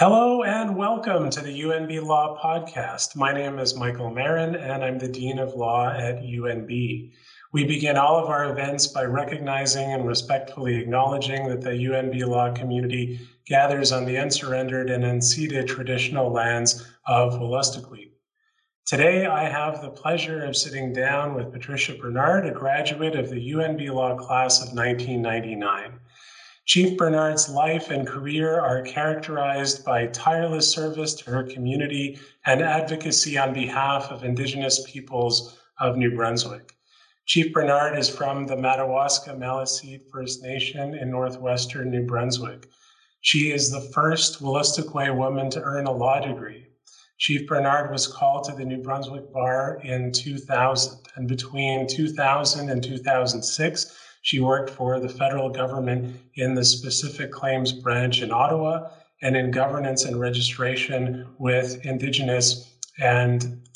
Hello and welcome to the UNB Law Podcast. My name is Michael Marin and I'm the Dean of Law at UNB. We begin all of our events by recognizing and respectfully acknowledging that the UNB Law community gathers on the unsurrendered and unceded traditional lands of Wolastoqey. Today, I have the pleasure of sitting down with Patricia Bernard, a graduate of the UNB Law class of 1999. Chief Bernard's life and career are characterized by tireless service to her community and advocacy on behalf of Indigenous peoples of New Brunswick. Chief Bernard is from the Madawaska Maliseet First Nation in northwestern New Brunswick. She is the first Wolastoqey woman to earn a law degree. Chief Bernard was called to the New Brunswick Bar in 2000, and between 2000 and 2006, she worked for the federal government in the specific claims branch in Ottawa and in governance and registration with Indigenous and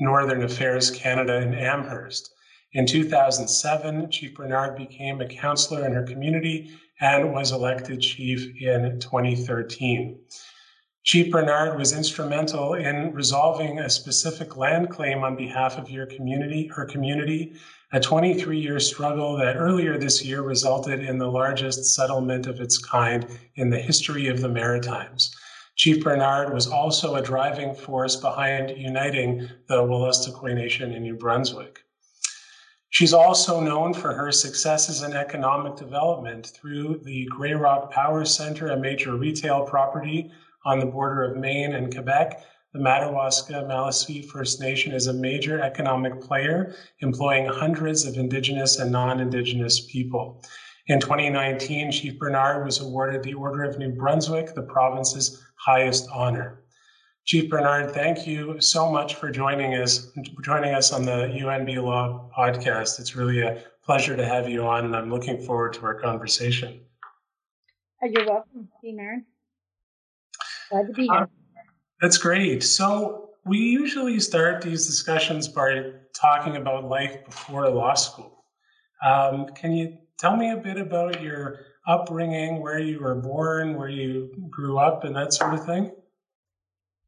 Northern Affairs Canada in Amherst. In 2007, Chief Bernard became a counselor in her community and was elected chief in 2013. Chief Bernard was instrumental in resolving a specific land claim on behalf of your community, her community, a 23 year struggle that earlier this year resulted in the largest settlement of its kind in the history of the Maritimes. Chief Bernard was also a driving force behind uniting the Wolastoqey Nation in New Brunswick. She's also known for her successes in economic development through the Grey Rock Power Center, a major retail property on the border of Maine and Quebec, the Madawaska Maliseet First Nation is a major economic player, employing hundreds of Indigenous and non Indigenous people. In 2019, Chief Bernard was awarded the Order of New Brunswick, the province's highest honor. Chief Bernard, thank you so much for joining us joining us on the UNB Law podcast. It's really a pleasure to have you on, and I'm looking forward to our conversation. You're welcome, Dean Marin. Glad to be here. Uh, that's great. So we usually start these discussions by talking about life before law school. Um, can you tell me a bit about your upbringing, where you were born, where you grew up, and that sort of thing?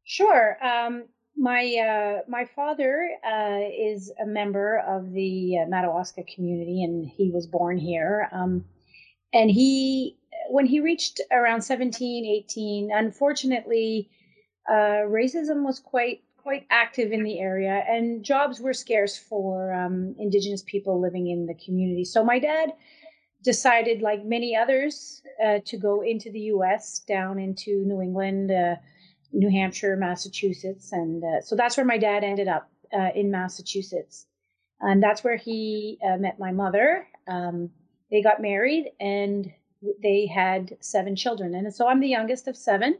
Sure. Um, my uh, my father uh, is a member of the uh, Madawaska community, and he was born here. Um, and he, when he reached around 17, 18, unfortunately, uh, racism was quite quite active in the area, and jobs were scarce for um, Indigenous people living in the community. So my dad decided, like many others, uh, to go into the U.S. down into New England, uh, New Hampshire, Massachusetts, and uh, so that's where my dad ended up uh, in Massachusetts, and that's where he uh, met my mother. Um, they got married and they had seven children, and so I'm the youngest of seven.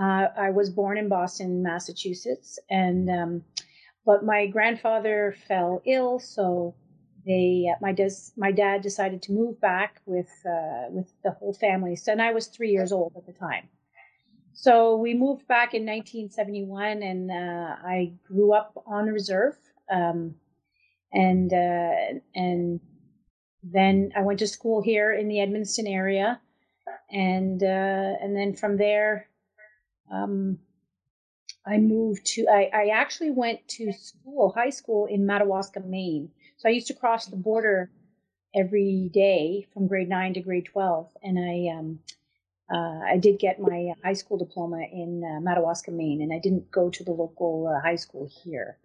Uh, I was born in Boston, Massachusetts, and um, but my grandfather fell ill, so they uh, my des- my dad decided to move back with uh, with the whole family. So, and I was three years old at the time. So we moved back in 1971, and uh, I grew up on the reserve, um, and uh, and then I went to school here in the Edmundston area, and uh, and then from there um, I moved to, I, I actually went to school, high school in Madawaska, Maine. So I used to cross the border every day from grade nine to grade 12. And I, um, uh, I did get my high school diploma in uh, Madawaska, Maine, and I didn't go to the local uh, high school here.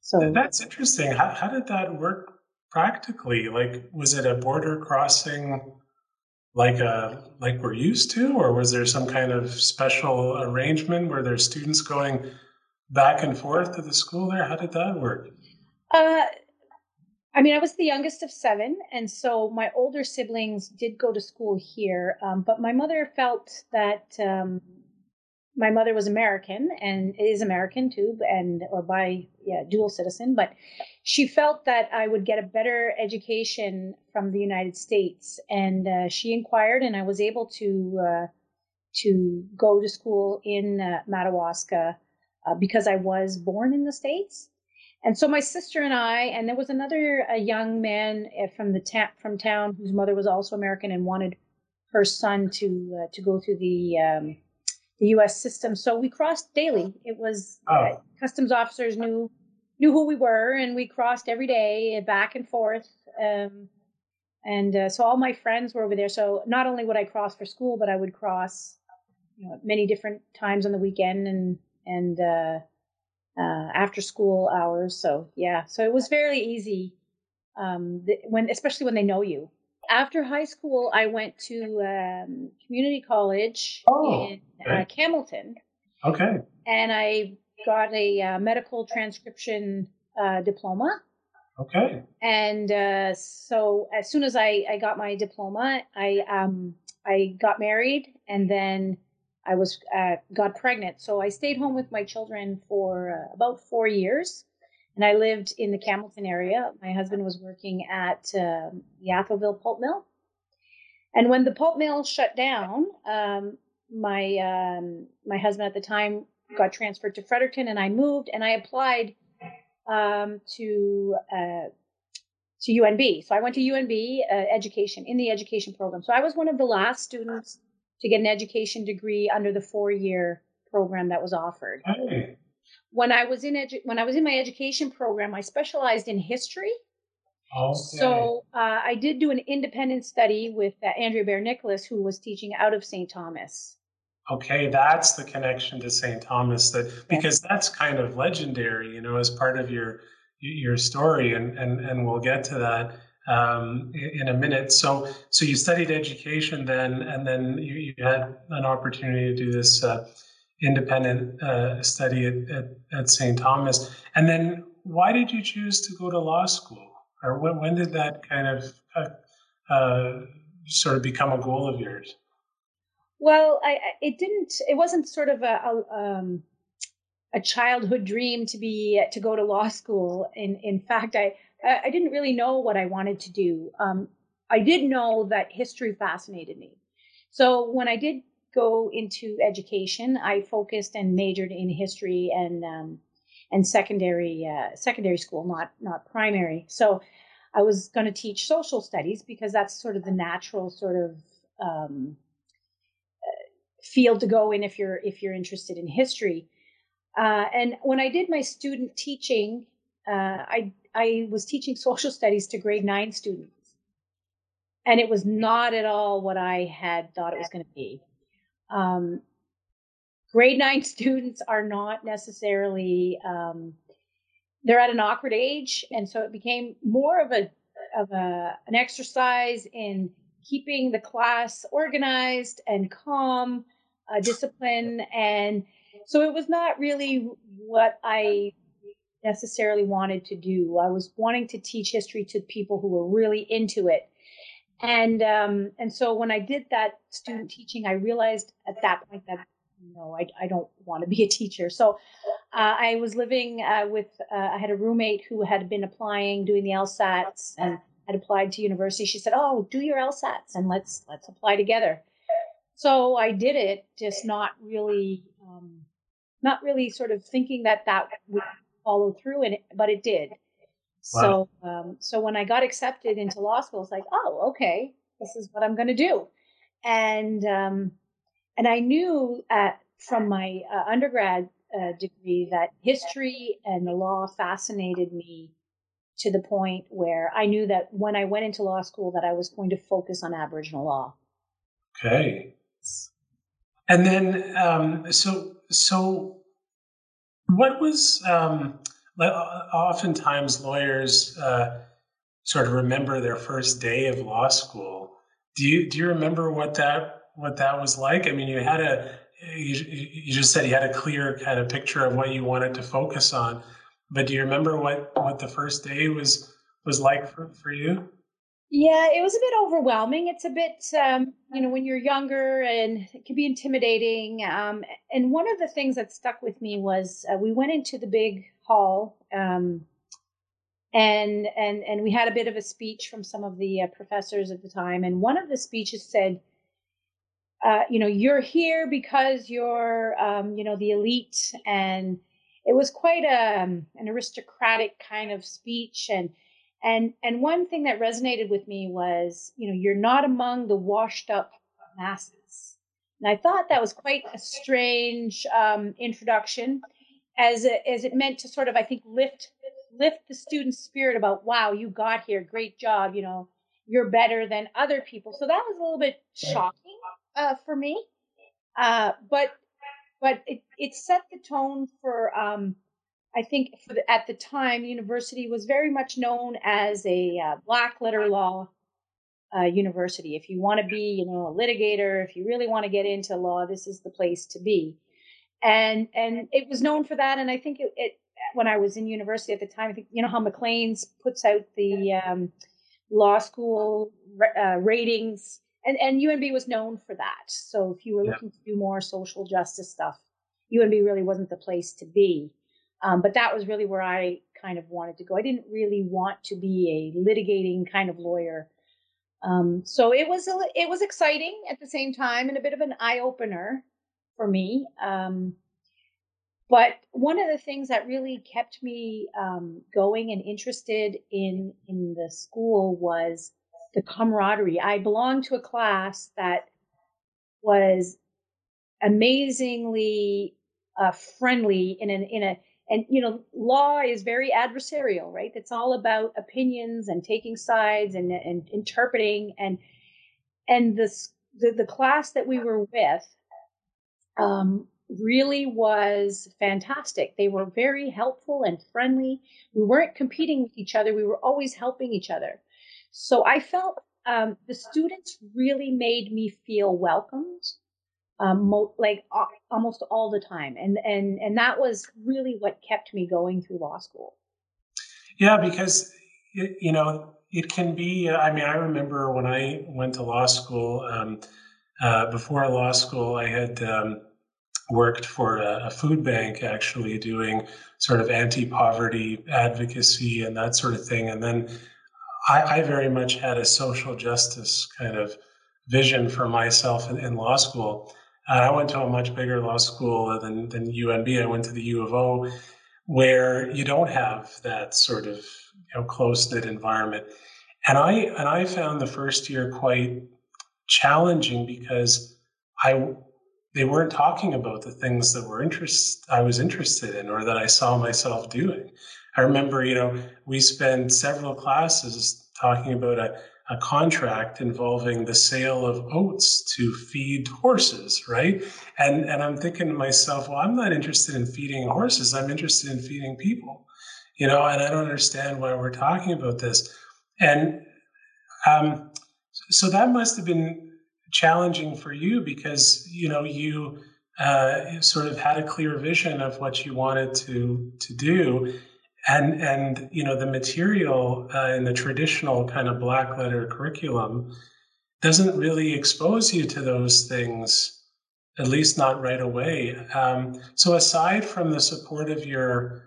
So that's interesting. How, how did that work practically? Like, was it a border crossing like a uh, like we're used to, or was there some kind of special arrangement where there's students going back and forth to the school there? How did that work? Uh, I mean, I was the youngest of seven, and so my older siblings did go to school here. Um, but my mother felt that um, my mother was American and is American too, and or by yeah, dual citizen, but she felt that I would get a better education from the United States, and uh, she inquired, and I was able to uh, to go to school in uh, Madawaska uh, because I was born in the states. And so my sister and I, and there was another young man uh, from the ta- from town whose mother was also American and wanted her son to uh, to go through the um, the U.S. system. So we crossed daily. It was Oh. uh, customs officers knew knew who we were, and we crossed every day back and forth. Um, and uh, so all my friends were over there. So not only would I cross for school, but I would cross you know, many different times on the weekend and and uh, uh, after school hours. So yeah, so it was very easy um, when, especially when they know you. After high school, I went to um, community college Oh, in okay. uh, Campbellton, Okay. and I got a uh, medical transcription uh, diploma. Okay. And uh, so as soon as I, I got my diploma, I um, I got married, and then I was uh, got pregnant. So I stayed home with my children for uh, about four years, and I lived in the Campbellton area. My husband was working at um, the Atholville pulp mill, and when the pulp mill shut down, um, my um, my husband at the time got transferred to Fredericton, and I moved, and I applied um, to uh, to UNB. So I went to UNB uh, education in the education program. So I was one of the last students to get an education degree under the four year program that was offered. Hey. When I was in edu- when I was in my education program, I specialized in history. Okay. So uh, I did do an independent study with uh, Andrea Bear Nicholas, who was teaching out of St. Thomas. Okay, that's the connection to St. Thomas that because that's kind of legendary, you know, as part of your your story, and and and we'll get to that um, in in a minute. So so you studied education then, and then you, you had an opportunity to do this uh, independent uh, study at, at at St. Thomas, and then why did you choose to go to law school, or when when did that kind of uh, uh, sort of become a goal of yours? Well, I, it didn't. It wasn't sort of a, a um a childhood dream to be to go to law school. In in fact, I I didn't really know what I wanted to do. Um, I did know that history fascinated me. So when I did go into education, I focused and majored in history and um, and secondary uh, secondary school, not not primary. So I was going to teach social studies because that's sort of the natural sort of um, field to go in if you're if you're interested in history. Uh, and when I did my student teaching, uh, I I was teaching social studies to grade nine students, and it was not at all what I had thought it was going to be. Um, grade nine students are not necessarily um, they're at an awkward age, and so it became more of a of a an exercise in keeping the class organized and calm, uh, discipline, and so it was not really what I necessarily wanted to do. I was wanting to teach history to people who were really into it. And um, and so when I did that student teaching, I realized at that point that no, I, I don't want to be a teacher. So uh, I was living uh, with uh, I had a roommate who had been applying, doing the LSATs, and had applied to university. She said, "Oh, do your LSATs and let's let's apply together." So I did it, just not really, um, not really sort of thinking that that would follow through, and but it did. So, um, so when I got accepted into law school, it's like, oh, okay, this is what I'm going to do, and um, and I knew at, from my uh, undergrad uh, degree that history and the law fascinated me to the point where I knew that when I went into law school that I was going to focus on Aboriginal law. Okay. And then, um, so, so what was, um, oftentimes lawyers, uh, sort of remember their first day of law school. Do you, do you remember what that, what that was like? I mean, you had a, you, you just said you had a clear kind of picture of what you wanted to focus on, but do you remember what, what the first day was, was like for, for you? Yeah, it was a bit overwhelming. It's a bit, um, you know, when you're younger and it can be intimidating. Um, and one of the things that stuck with me was uh, we went into the big hall um, and and and we had a bit of a speech from some of the uh, professors at the time. And one of the speeches said, uh, you know, you're here because you're, um, you know, the elite. And it was quite a, um, an aristocratic kind of speech. And and and one thing that resonated with me was, you know, you're not among the washed up masses. And I thought that was quite a strange um, introduction, as it, as it meant to sort of, I think, lift lift the student's spirit about, wow, you got here, great job, you know, you're better than other people. So that was a little bit shocking uh, for me, uh, but but it, it set the tone for. Um, I think for the, at the time, university was very much known as a uh, black letter law uh, university. If you want to be, you know, a litigator, if you really want to get into law, this is the place to be. And and it was known for that. And I think it, it when I was in university at the time, I think you know how Maclean's puts out the um, law school uh, ratings, and and UNB was known for that. So if you were yeah. looking to do more social justice stuff, UNB really wasn't the place to be. Um, but that was really where I kind of wanted to go. I didn't really want to be a litigating kind of lawyer. Um, so it was a, it was exciting at the same time and a bit of an eye opener for me. Um, but one of the things that really kept me um, going and interested in in the school was the camaraderie. I belonged to a class that was amazingly uh, friendly in an in a and you know law is very adversarial right it's all about opinions and taking sides and, and interpreting and and the, the class that we were with um, really was fantastic they were very helpful and friendly we weren't competing with each other we were always helping each other so i felt um, the students really made me feel welcomed um, mo- like uh, almost all the time, and and and that was really what kept me going through law school. Yeah, because it, you know it can be. I mean, I remember when I went to law school. Um, uh, before law school, I had um, worked for a, a, food bank, actually doing sort of anti-poverty advocacy and that sort of thing, and then. I, I very much had a social justice kind of vision for myself in, in law school. Uh, I went to a much bigger law school than, than UNB. I went to the U of O, where you don't have that sort of you know, close knit environment. And I and I found the first year quite challenging because I they weren't talking about the things that were interest I was interested in or that I saw myself doing. I remember, you know, we spent several classes talking about a a contract involving the sale of oats to feed horses, right? And and I'm thinking to myself, well, I'm not interested in feeding horses. I'm interested in feeding people, you know. And I don't understand why we're talking about this. And um, so that must have been challenging for you because you know you uh, sort of had a clear vision of what you wanted to to do. And and you know the material uh, in the traditional kind of black letter curriculum doesn't really expose you to those things at least not right away. Um, so aside from the support of your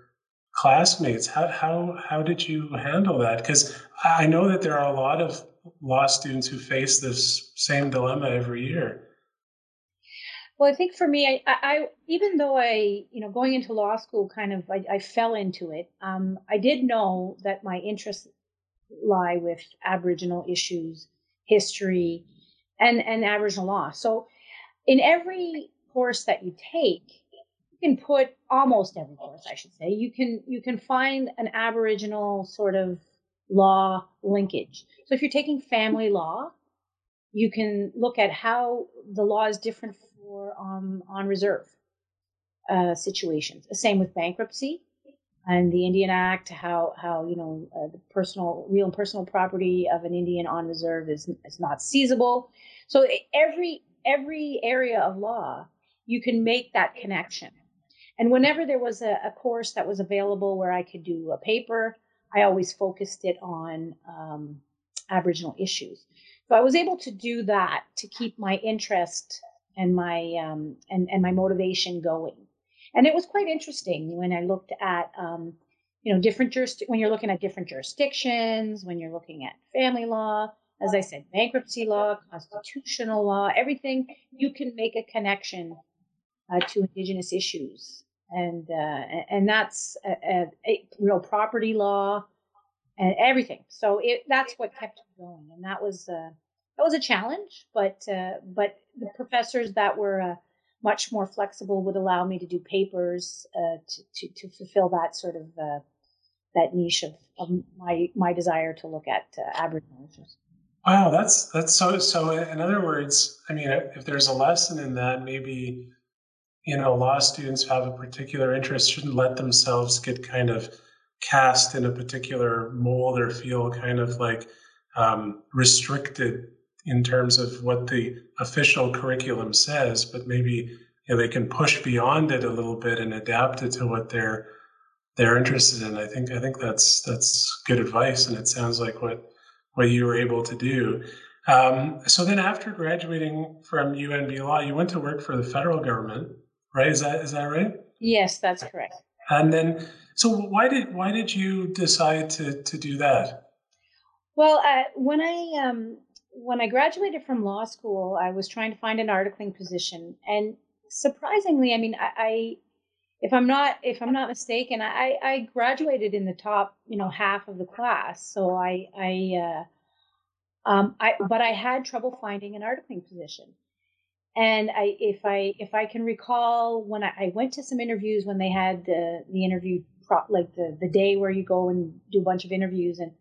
classmates how how how did you handle that? Because i know that there are a lot of law students who face this same dilemma every year well, I think for me, I, I, even though I, you know, going into law school, kind of, I, I fell into it. Um, I did know that my interests lie with Aboriginal issues, history, and and Aboriginal law. So, in every course that you take, you can put almost every course, I should say, you can you can find an Aboriginal sort of law linkage. So, if you're taking family law, you can look at how the law is different for um, on reserve uh, situations. The same with bankruptcy and the Indian Act, how how you know uh, the personal, real and personal property of an Indian on reserve is is not seizable. So every every area of law, you can make that connection. And whenever there was a, a course that was available where I could do a paper, I always focused it on um, Aboriginal issues. So I was able to do that to keep my interest and my um, and and my motivation going. And it was quite interesting when I looked at um, you know different juris when you're looking at different jurisdictions, when you're looking at family law, as I said, bankruptcy law, constitutional law, everything you can make a connection uh, to indigenous issues, and uh, and that's a, a, real property law and everything. So it that's what kept me going, and that was uh, that was a challenge, but uh, but the professors that were uh, much more flexible would allow me to do papers uh, to, to, to fulfill that sort of uh, that niche of, of my my desire to look at Aboriginal. Wow, that's that's so so. In other words, I mean, if there's a lesson in that, maybe you know, law students have a particular interest shouldn't let themselves get kind of cast in a particular mold or feel kind of like um, restricted in terms of what the official curriculum says, but maybe you know, they can push beyond it a little bit and adapt it to what they're they're interested in. I think I think that's that's good advice, and it sounds like what what you were able to do. Um, so then, after graduating from UNB Law, you went to work for the federal government, right? Is that is that right? Yes, that's correct. And then, so why did why did you decide to to do that? Well, uh, when I um, when I graduated from law school, I was trying to find an articling position, and surprisingly, I mean, I, I if I'm not if I'm not mistaken, I, I graduated in the top you know half of the class. So I I uh, um I but I had trouble finding an articling position. And I if I if I can recall when I, I went to some interviews when they had the the interview like the the day where you go and do a bunch of interviews and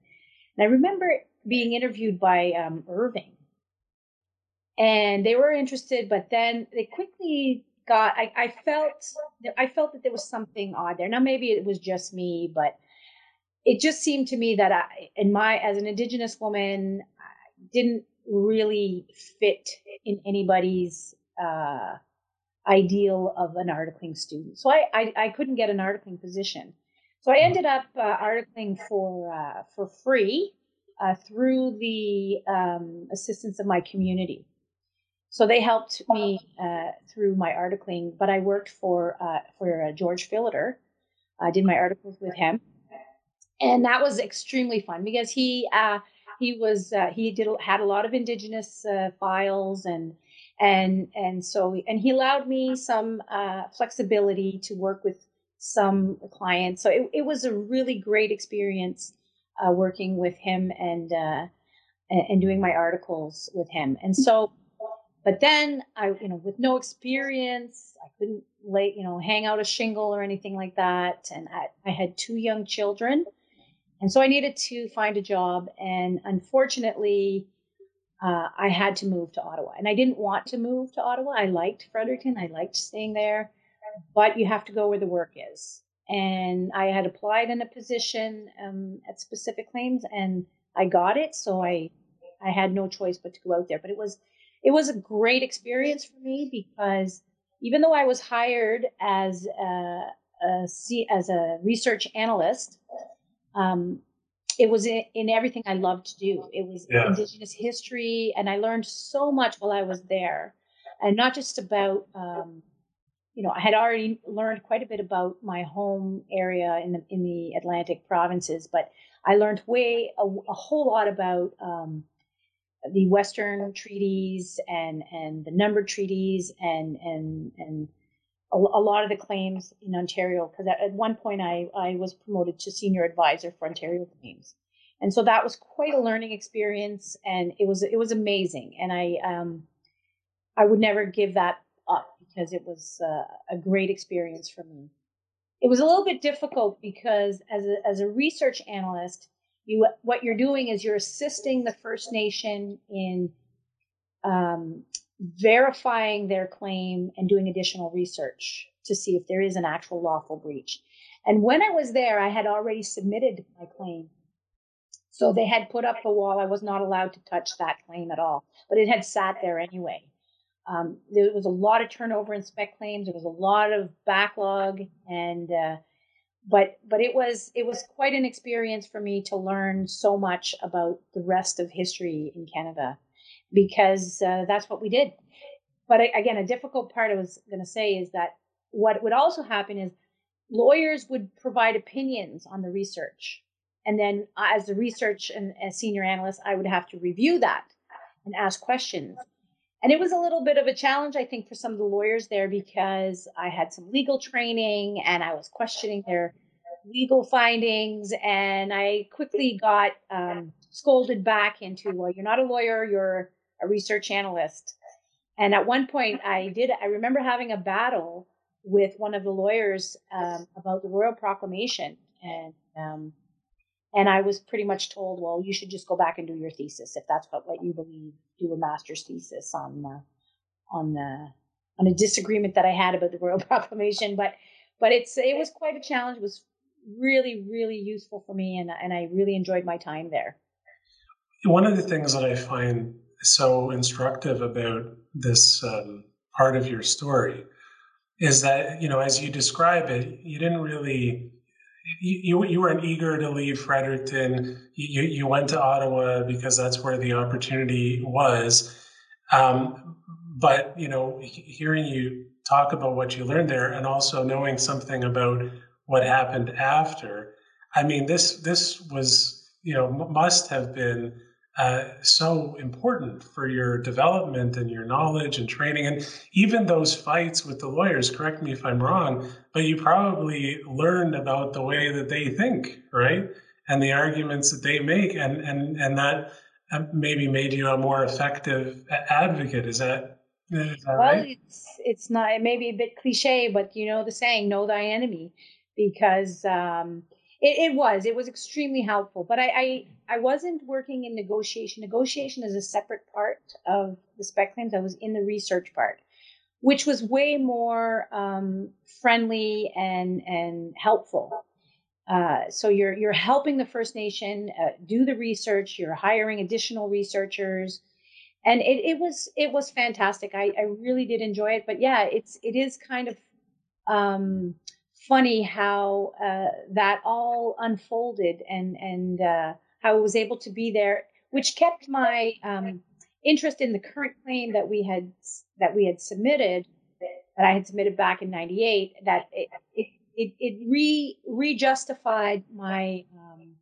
and I remember being interviewed by um, Irving, and they were interested, but then they quickly got. I, I felt I felt that there was something odd there. Now maybe it was just me, but it just seemed to me that I, in my as an Indigenous woman, I didn't really fit in anybody's uh, ideal of an articling student. So I, I, I couldn't get an articling position. So I ended up uh, articling for uh, for free uh, through the um, assistance of my community. So they helped me uh, through my articling, but I worked for uh, for George Phillitter. I did my articles with him, and that was extremely fun because he he was uh, he did had a lot of indigenous files and and and so and he allowed me some flexibility to work with some clients. So it, it was a really great experience uh, working with him and uh, and doing my articles with him. And so, but then I, you know, with no experience, I couldn't lay, you know, hang out a shingle or anything like that. And I, I had two young children, and so I needed to find a job. And unfortunately, uh, I had to move to Ottawa. And I didn't want to move to Ottawa. I liked Fredericton. I liked staying there, but you have to go where the work is and I had applied in a position um, at specific claims, and I got it. So I I had no choice but to go out there. But it was it was a great experience for me because even though I was hired as a, a as a research analyst, um, it was in, in, everything I loved to do. It was yeah. Indigenous history, and I learned so much while I was there, and not just about um, you know, I had already learned quite a bit about my home area in the in the Atlantic provinces, but I learned way a, a whole lot about um, the Western treaties and and the numbered treaties and and and a, a lot of the claims in Ontario. Because at, at one point I I was promoted to senior advisor for Ontario claims, and so that was quite a learning experience, and it was it was amazing, and I um I would never give that up because it was uh, a great experience for me. It was a little bit difficult because as a, as a research analyst, you what you're doing is you're assisting the First Nation in um, verifying their claim and doing additional research to see if there is an actual lawful breach. And when I was there, I had already submitted my claim. So they had put up a wall. I was not allowed to touch that claim at all, but it had sat there anyway. Um, there was a lot of turnover in spec claims. There was a lot of backlog, and uh, but but it was it was quite an experience for me to learn so much about the rest of history in Canada because uh, that's what we did. But again, a difficult part I was going to say is that what would also happen is lawyers would provide opinions on the research, and then as the research and as senior analyst, I would have to review that and ask questions. And it was a little bit of a challenge, I think, for some of the lawyers there because I had some legal training and I was questioning their legal findings. And I quickly got um, scolded back into, well, you're not a lawyer, you're a research analyst. And at one point, I did. I remember having a battle with one of the lawyers um, about the royal proclamation, and um, and I was pretty much told, well, you should just go back and do your thesis if that's what, what you believe. Do a master's thesis on uh, on the on a disagreement that I had about the royal proclamation, but but it's it was quite a challenge. It was really really useful for me, and and I really enjoyed my time there. One of the things that I find so instructive about this um, part of your story is that you know as you describe it, you didn't really you, you weren't eager to leave Fredericton. You, you went to Ottawa because that's where the opportunity was. Um, but you know, hearing you talk about what you learned there, and also knowing something about what happened after, I mean, this this was you know must have been uh, so important for your development and your knowledge and training, and even those fights with the lawyers. Correct me if I'm wrong, but you probably learned about the way that they think, right, and the arguments that they make, and and and that uh, maybe made you a more effective advocate. Is that well, right? it's it's not. It may be a bit cliche, but you know the saying, "Know thy enemy," because um, it, it was it was extremely helpful. But I, I I wasn't working in negotiation. Negotiation is a separate part of the spec claims. I was in the research part, which was way more um, friendly and and helpful. Uh, so you're you're helping the First Nation uh, do the research. You're hiring additional researchers and it, it was it was fantastic. I, I really did enjoy it. But yeah, it's it is kind of um, funny how uh, that all unfolded and and uh, how I was able to be there, which kept my um, interest in the current claim that we had that we had submitted that I had submitted back in '98. That it it it, it re justified my um,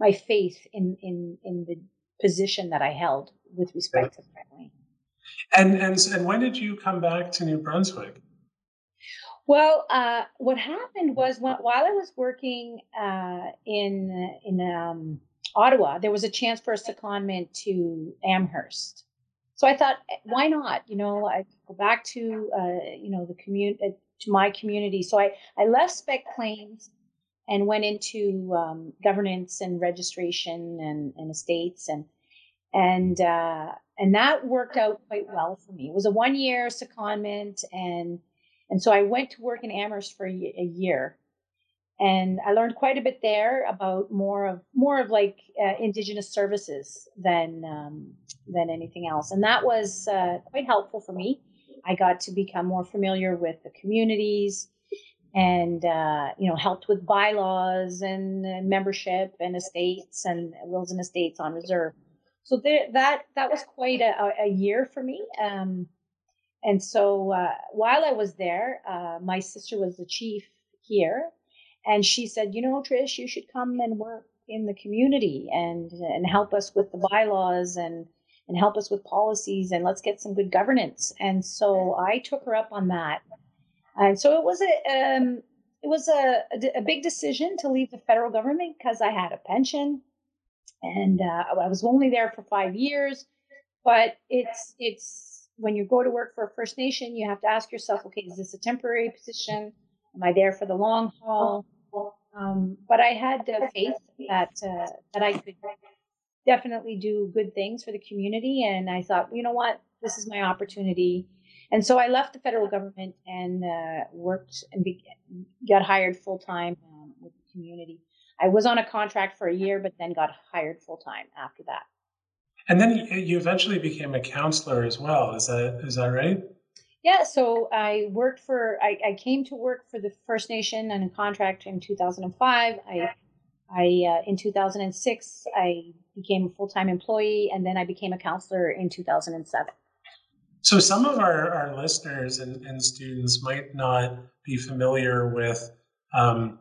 my faith in in in the position that I held with respect to family. And and and when did you come back to New Brunswick? Well, uh, what happened was when, while I was working uh, in in um, Ottawa, there was a chance for a secondment to Amherst. So I thought, why not? You know, I go back to uh, you know the community uh, to my community. So I I left spec claims and went into um, governance and registration and, and estates and and uh, and that worked out quite well for me. It was a one year secondment, and and so I went to work in Amherst for a, year, and I learned quite a bit there about more of more of like uh, Indigenous services than um, than anything else, and that was uh, quite helpful for me. I got to become more familiar with the communities and uh, you know helped with bylaws and membership and estates and wills and estates on reserve so there, that that was quite a, a year for me. Um, and so uh, while I was there, uh, my sister was the chief here, and she said, "You know, Trish, you should come and work in the community and and help us with the bylaws and and help us with policies and let's get some good governance." And so I took her up on that, and so it was a um, it was a, a, a big decision to leave the federal government because I had a pension and uh, I was only there for five years. But it's it's when you go to work for a First Nation, you have to ask yourself, okay, is this a temporary position? Am I there for the long haul? Um, but I had uh, faith that uh, that I could definitely do good things for the community, and I thought, you know what, this is my opportunity. And so I left the federal government and uh, worked and be- got hired full time um, with the community. I was on a contract for a year, but then got hired full time after that. And then you eventually became a counselor as well. Is that is that right? Yeah. So I worked for. I, I came to work for the First Nation on a contract in 2005. I I uh, in 2006 I became a full time employee, and then I became a counselor in 2007. So some of our, our listeners and, and students might not be familiar with um,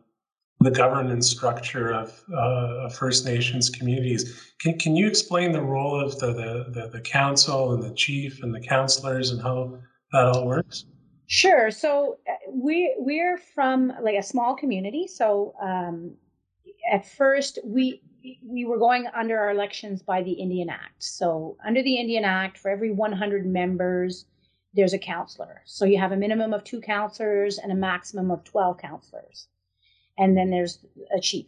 the governance structure of uh, First Nations communities. Can, can you explain the role of the, the, the, council and the chief and the counselors and how that all works? Sure. So uh, we we're from like a small community. So um, at first we we were going under our elections by the Indian Act. So under the Indian Act, for every 100 members, there's a counselor. So you have a minimum of two counselors and a maximum of 12 counselors. And then there's a chief.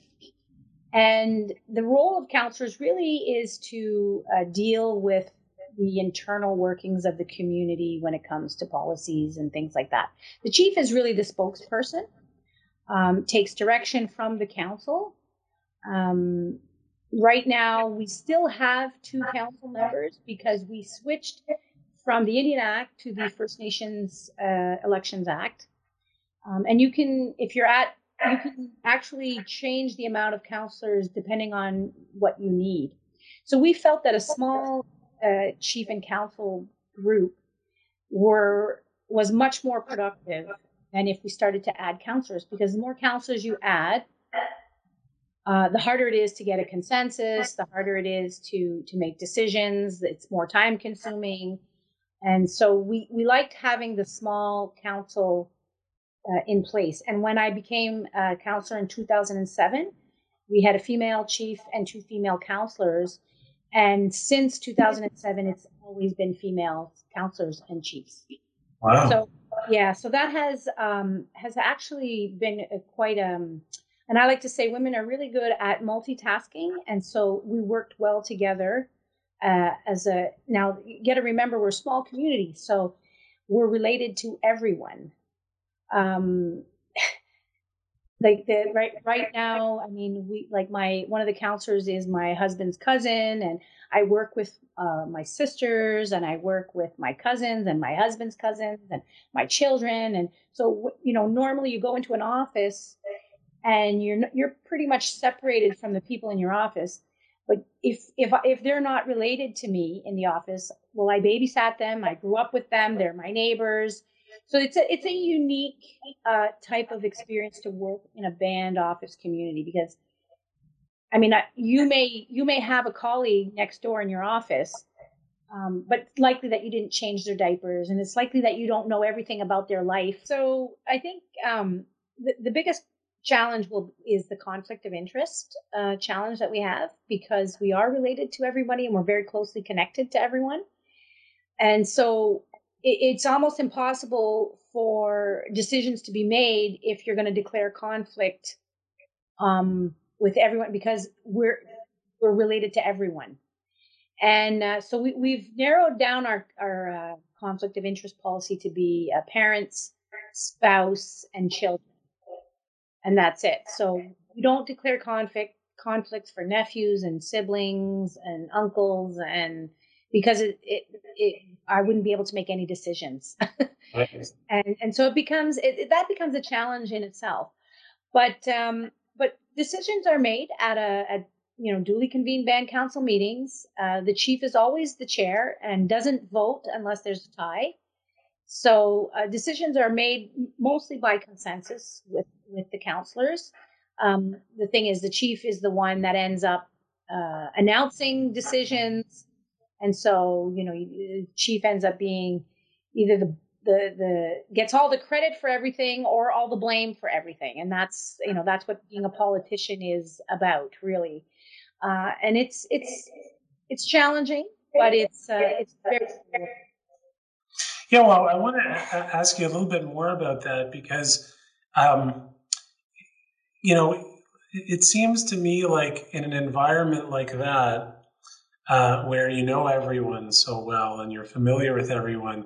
And the role of counselors really is to uh, deal with the internal workings of the community when it comes to policies and things like that. The chief is really the spokesperson, um, takes direction from the council. Um, right now, we still have two council members because we switched from the Indian Act to the First Nations uh, Elections Act. Um, and you can, if you're at, you can actually change the amount of counselors depending on what you need. So we felt that a small uh, chief and council group were was much more productive than if we started to add counselors because the more counselors you add, uh, the harder it is to get a consensus, the harder it is to to make decisions. It's more time consuming. And so we, we liked having the small council uh, in place. And when I became a counselor in 2007, we had a female chief and two female counselors. And since 2007, it's always been female counselors and chiefs. Wow. So yeah, so that has um, has actually been quite um, and I like to say women are really good at multitasking, and so we worked well together uh, as a now you got to remember we're a small community so we're related to everyone um like the right right now i mean we like my one of the counselors is my husband's cousin and i work with uh, my sisters and i work with my cousins and my husband's cousins and my children and so you know normally you go into an office and you're you're pretty much separated from the people in your office but if if if they're not related to me in the office, well, I babysat them. I grew up with them. They're my neighbors. So it's a it's a unique uh, type of experience to work in a band office community because, I mean, you may you may have a colleague next door in your office, um, but it's likely that you didn't change their diapers, and it's likely that you don't know everything about their life. So I think um, the the biggest challenge will is the conflict of interest uh, challenge that we have because we are related to everybody and we're very closely connected to everyone and so it's almost impossible for decisions to be made if you're going to declare conflict um, with everyone because we're we're related to everyone and uh, so we, we've narrowed down our our uh, conflict of interest policy to be uh, parents spouse and children and that's it. So we don't declare conflict conflicts for nephews and siblings and uncles and because it, it, it I wouldn't be able to make any decisions. and and so it becomes it, that becomes a challenge in itself. But um but decisions are made at a at you know duly convened band council meetings. Uh, the chief is always the chair and doesn't vote unless there's a tie. So uh, decisions are made mostly by consensus with with the counselors. Um, the thing is, the chief is the one that ends up uh, announcing decisions, and so you know, chief ends up being either the the the gets all the credit for everything or all the blame for everything, and that's you know that's what being a politician is about, really. Uh, and it's it's it's challenging, but it's uh, it's very yeah, well, I want to ask you a little bit more about that because, um, you know, it seems to me like in an environment like that, uh, where you know everyone so well and you're familiar with everyone,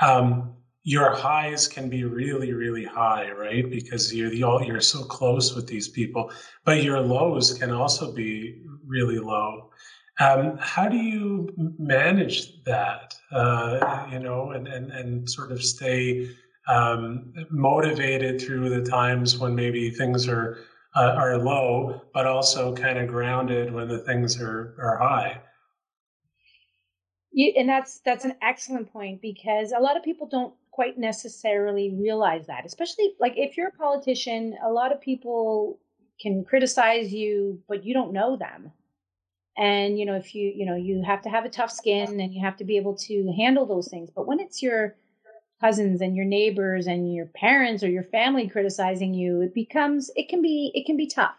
um, your highs can be really, really high, right? Because you're the, you're so close with these people, but your lows can also be really low. Um, how do you manage that, uh, you know, and, and, and sort of stay um, motivated through the times when maybe things are uh, are low, but also kind of grounded when the things are, are high? And that's that's an excellent point because a lot of people don't quite necessarily realize that, especially like if you're a politician, a lot of people can criticize you, but you don't know them. And you know if you you know you have to have a tough skin and you have to be able to handle those things. But when it's your cousins and your neighbors and your parents or your family criticizing you it becomes it can be it can be tough.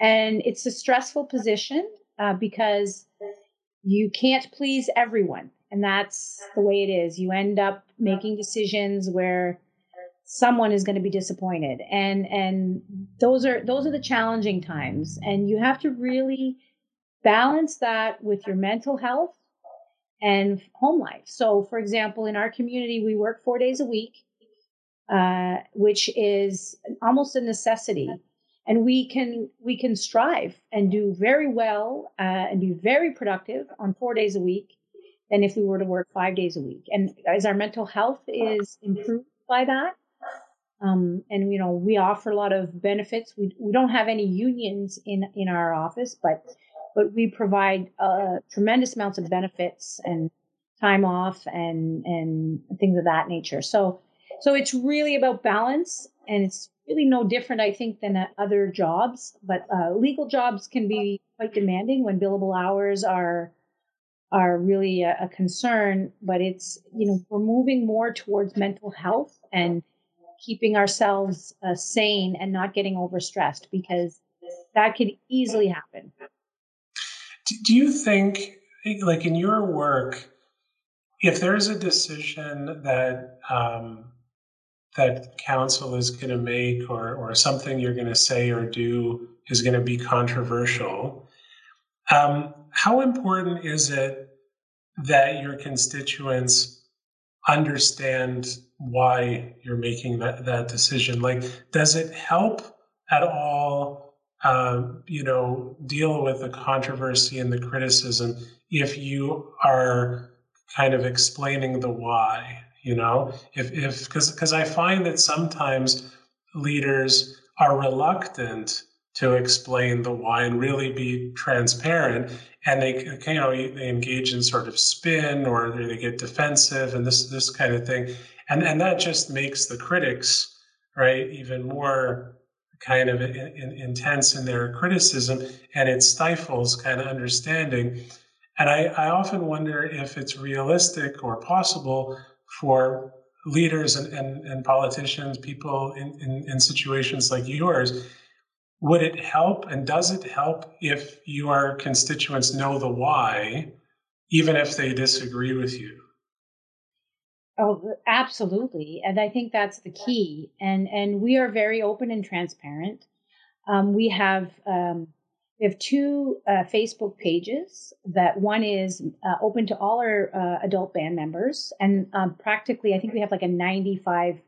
And it's a stressful position uh, because you can't please everyone. And that's the way it is. You end up making decisions where someone is going to be disappointed. And and those are those are the challenging times. And you have to really balance that with your mental health and home life. So for example in our community we work four days a week uh, which is almost a necessity and we can we can strive and do very well uh, and be very productive on four days a week than if we were to work five days a week and as our mental health is improved by that um, and you know we offer a lot of benefits. We we don't have any unions in in our office, but but we provide uh, tremendous amounts of benefits and time off and and things of that nature. So so it's really about balance, and it's really no different, I think, than other jobs. But uh, legal jobs can be quite demanding when billable hours are are really a, a concern. But it's you know we're moving more towards mental health and keeping ourselves uh, sane and not getting overstressed because that could easily happen. Do you think, like in your work, if there's a decision that um, that council is going to make, or or something you're going to say or do is going to be controversial, um, how important is it that your constituents understand why you're making that, that decision. Like, does it help at all, uh, you know, deal with the controversy and the criticism if you are kind of explaining the why? You know, if if because because I find that sometimes leaders are reluctant to explain the why and really be transparent and they you know they engage in sort of spin or they get defensive and this this kind of thing. And and that just makes the critics right even more kind of in, in, intense in their criticism and it stifles kind of understanding. And I, I often wonder if it's realistic or possible for leaders and, and, and politicians people in, in, in situations like yours would it help and does it help if your constituents know the why even if they disagree with you Oh, absolutely, and I think that's the key. And and we are very open and transparent. Um, we have um, we have two uh, Facebook pages. That one is uh, open to all our uh, adult band members, and um, practically, I think we have like a ninety-five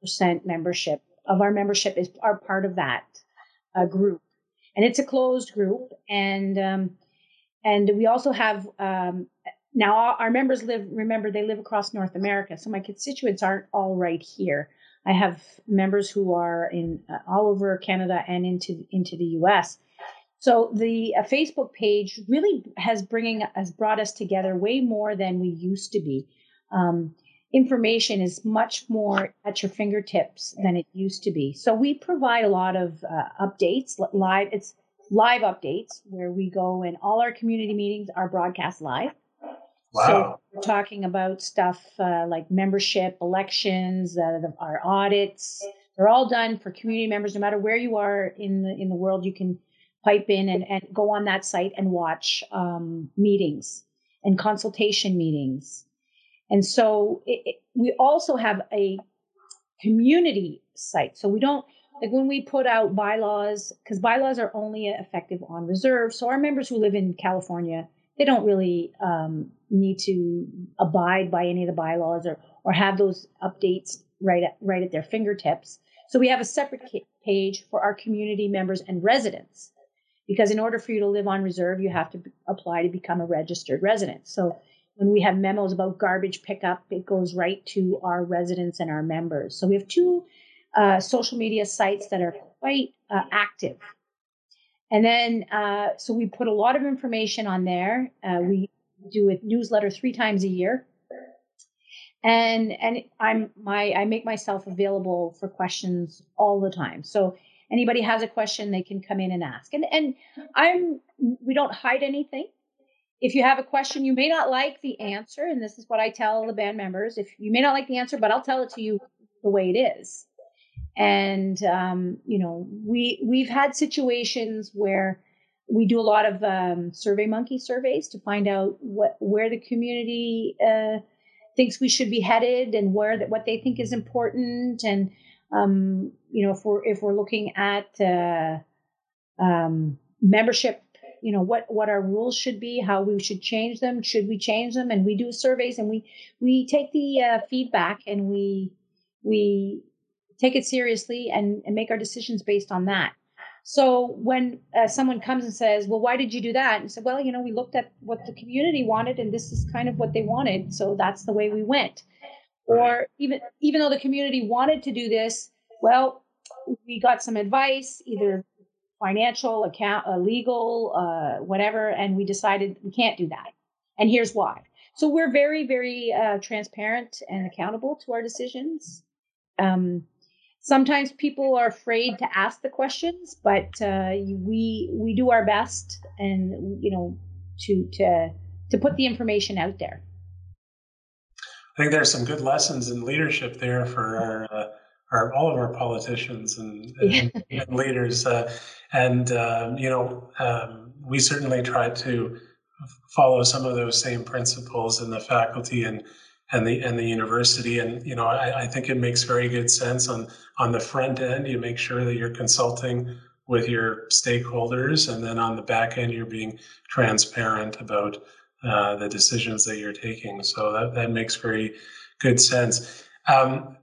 percent membership of our membership is are part of that uh, group, and it's a closed group. And um, and we also have um, now, our members live, remember, they live across North America. So my constituents aren't all right here. I have members who are in uh, all over Canada and into into the U.S. So the uh, Facebook page really has bringing has brought us together way more than we used to be. Um, information is much more at your fingertips than it used to be. So we provide a lot of uh, updates live. It's live updates where we go and all our community meetings are broadcast live. Wow. So we're talking about stuff uh, like membership, elections, uh, the, our audits. They're all done for community members, no matter where you are in the in the world. You can pipe in and, and go on that site and watch um, meetings and consultation meetings. And so it, it, we also have a community site. So we don't like when we put out bylaws because bylaws are only effective on reserve. So our members who live in California they don't really um, need to abide by any of the bylaws or or have those updates right at, right at their fingertips. So we have a separate page for our community members and residents because in order for you to live on reserve, you have to apply to become a registered resident. So when we have memos about garbage pickup, it goes right to our residents and our members. So we have two uh, social media sites that are quite uh, active and then, uh, so we put a lot of information on there. Uh, we do a newsletter three times a year. And, and I'm my, I make myself available for questions all the time. So anybody has a question, they can come in and ask. And, and I'm, we don't hide anything. If you have a question, you may not like the answer. And this is what I tell the band members. If you may not like the answer, but I'll tell it to you the way it is and um, you know we we've had situations where we do a lot of um, survey monkey surveys to find out what where the community uh, thinks we should be headed and where that what they think is important and um, you know if we're if we're looking at uh, um, membership you know what what our rules should be how we should change them should we change them and we do surveys and we we take the uh, feedback and we we take it seriously and, and make our decisions based on that. So when uh, someone comes and says well why did you do that? and say well you know we looked at what the community wanted and this is kind of what they wanted so that's the way we went or even even though the community wanted to do this well we got some advice either financial, account, uh, legal, uh, whatever, and we decided we can't do that. And here's why. So we're very, very uh, transparent and accountable to our decisions. Um, sometimes people are afraid to ask the questions, but uh, we we do our best, and you know, to to to put the information out there. I think there's some good lessons in leadership there for our uh, our, all of our politicians and, and, and leaders. Uh, and, um, you know, um, we certainly try to follow some of those same principles in the faculty and, and the and the university. And you know, I, I, think it makes very good sense on on the front end. You make sure that you're consulting with your stakeholders, and then on the back end, you're being transparent about uh, the decisions that you're taking. So that that makes very good sense. Um,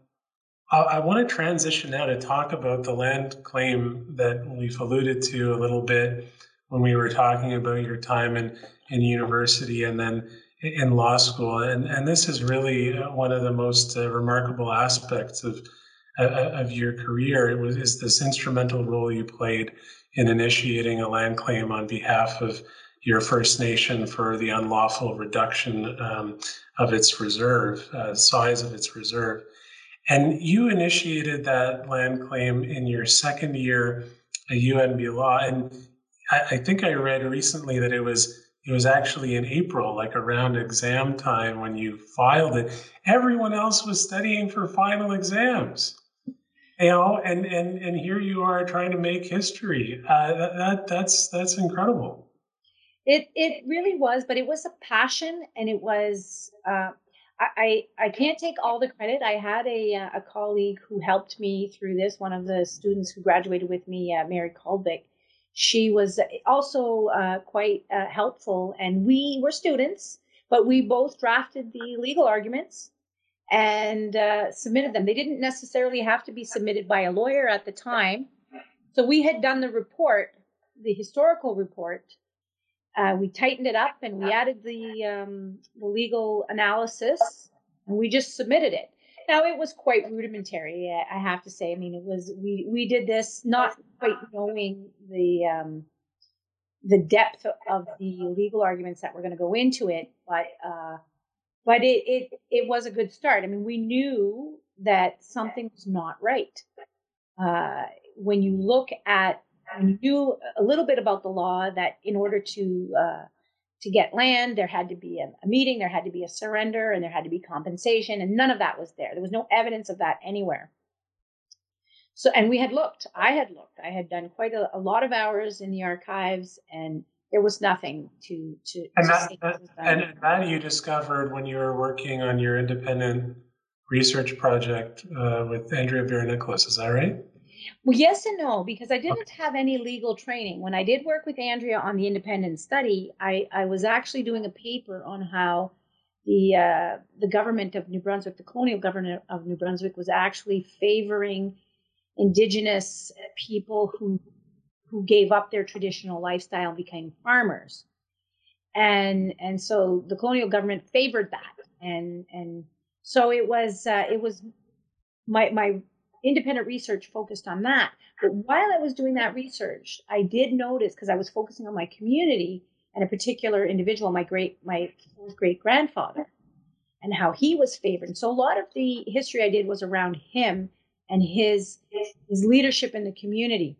I want to transition now to talk about the land claim that we've alluded to a little bit when we were talking about your time in, in university and then in law school. And, and this is really uh, one of the most uh, remarkable aspects of, uh, of your career. It was is this instrumental role you played in initiating a land claim on behalf of your First Nation for the unlawful reduction um, of its reserve, uh, size of its reserve. And you initiated that land claim in your second year at UNB Law. And I, I think I read recently that it was it was actually in April, like around exam time when you filed it. Everyone else was studying for final exams. You know, and and and here you are trying to make history. Uh, that, that that's that's incredible. It it really was, but it was a passion, and it was uh, I, I can't take all the credit. I had a, uh, a colleague who helped me through this. One of the students who graduated with me, uh, Mary Colvick, she was also uh, quite uh, helpful. And we were students, but we both drafted the legal arguments and uh, submitted them. They didn't necessarily have to be submitted by a lawyer at the time. So we had done the report, the historical report, uh, we tightened it up and we added the, um, the legal analysis and we just submitted it. Now it was quite rudimentary, I have to say. I mean, it was we we did this not quite knowing the um, the depth of the legal arguments that were going to go into it, but uh, but it, it it was a good start. I mean, we knew that something was not right. Uh, when you look at you knew a little bit about the law that in order to uh, to get land, there had to be a, a, meeting, there had to be a surrender, and there had to be compensation, and none of that was there. There was no evidence of that anywhere. So, and we had looked. I had looked. I had done quite a, a lot of hours in the archives, and there was nothing to to. And to that, and that you discovered when you were working on your independent research project uh, with Andrea Bear Nicholas. Is that right? Well, yes and no, because I didn't have any legal training. When I did work with Andrea on the independent study, I, I was actually doing a paper on how the uh, the government of New Brunswick, the colonial government of New Brunswick, was actually favoring indigenous people who who gave up their traditional lifestyle and became farmers. And and so the colonial government favored that, and and so it was uh, it was my my independent research focused on that. But while I was doing that research, I did notice because I was focusing on my community and a particular individual, my great my great grandfather, and how he was favored. And so a lot of the history I did was around him and his his leadership in the community.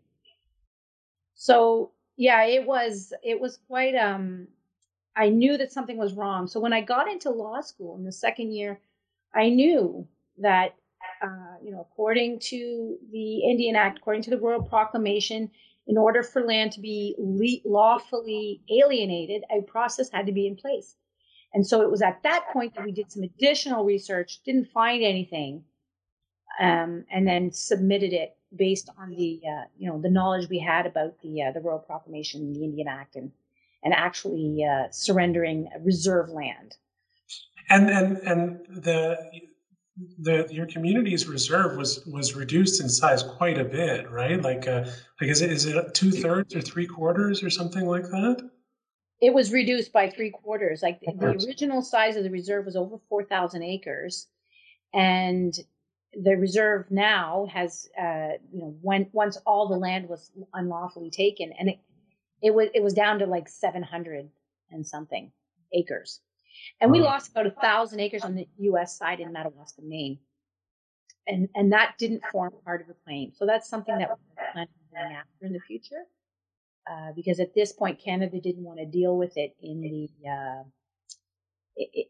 So yeah, it was it was quite um I knew that something was wrong. So when I got into law school in the second year, I knew that uh, you know, according to the Indian Act, according to the Royal Proclamation, in order for land to be le- lawfully alienated, a process had to be in place. And so it was at that point that we did some additional research, didn't find anything, um, and then submitted it based on the uh, you know the knowledge we had about the uh, the Royal Proclamation, and the Indian Act, and and actually uh, surrendering reserve land. And and and the the your community's reserve was was reduced in size quite a bit, right? Like uh, like is it is it two thirds or three quarters or something like that? It was reduced by three quarters. Like the original size of the reserve was over four thousand acres, and the reserve now has uh, you know when once all the land was unlawfully taken, and it it was it was down to like seven hundred and something acres. And we lost about a thousand acres on the U.S. side in Madawaska, Maine, and and that didn't form part of the claim. So that's something that we're planning on after in the future, uh, because at this point Canada didn't want to deal with it in the uh,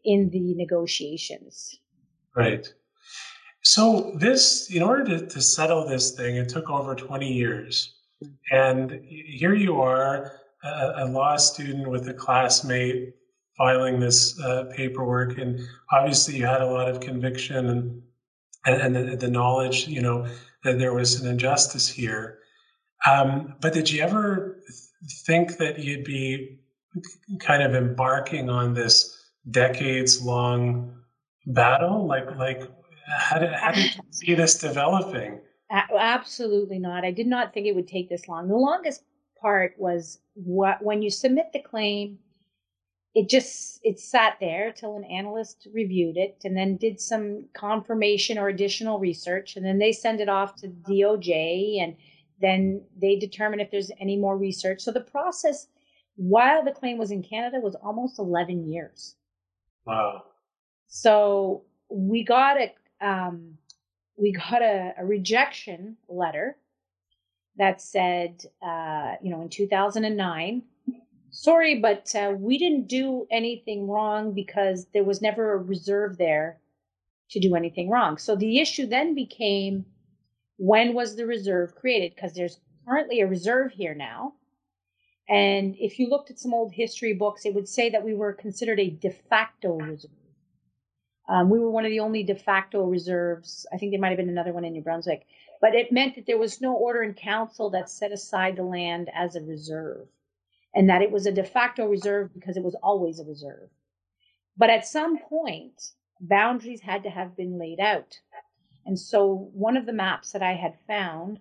in the negotiations. Right. So this, in order to, to settle this thing, it took over twenty years, and here you are, a, a law student with a classmate filing this uh, paperwork, and obviously you had a lot of conviction and and, and the, the, knowledge, you know, that there was an injustice here. Um, but did you ever think that you'd be kind of embarking on this decades-long battle? Like, like how did how did you see this developing? Absolutely not. I did not think it would take this long. The longest part was what when you submit the claim it just it sat there till an analyst reviewed it and then did some confirmation or additional research and then they send it off to DOJ and then they determine if there's any more research. So the process while the claim was in Canada was almost 11 years. Wow. So we got a um, we got a, a rejection letter that said, uh, you know, in 2009, sorry, but uh, we didn't do anything wrong because there was never a reserve there to do anything wrong. So the issue then became when was the reserve created? Because there's currently a reserve here now. And if you looked at some old history books, it would say that we were considered a de facto reserve. Um, we were one of the only de facto reserves. I think there might have been another one in New Brunswick, but it meant that there was no order in council that set aside the land as a reserve and that it was a de facto reserve because it was always a reserve. But at some point, boundaries had to have been laid out. And so one of the maps that I had found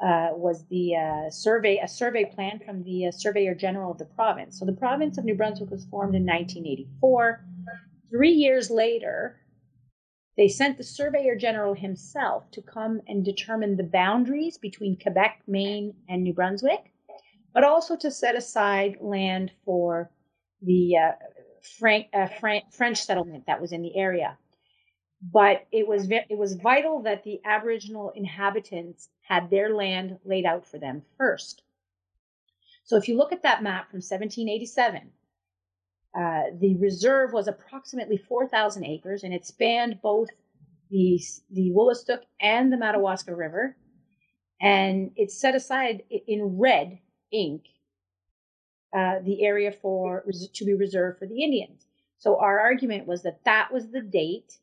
uh, was the uh, survey, a survey plan from the uh, Surveyor General of the province. So the province of New Brunswick was formed in 1984. Three years later, they sent the Surveyor General himself to come and determine the boundaries between Quebec, Maine, and New Brunswick but also to set aside land for the uh, Frank, uh, French settlement that was in the area. But it was it was vital that the Aboriginal inhabitants had their land laid out for them first. So if you look at that map from 1787, uh, the reserve was approximately 4,000 acres, and it spanned both the the Wolastoq and the Madawaska River, and it's set aside in red ink, uh, the area for to be reserved for the Indians. So our argument was that that was the date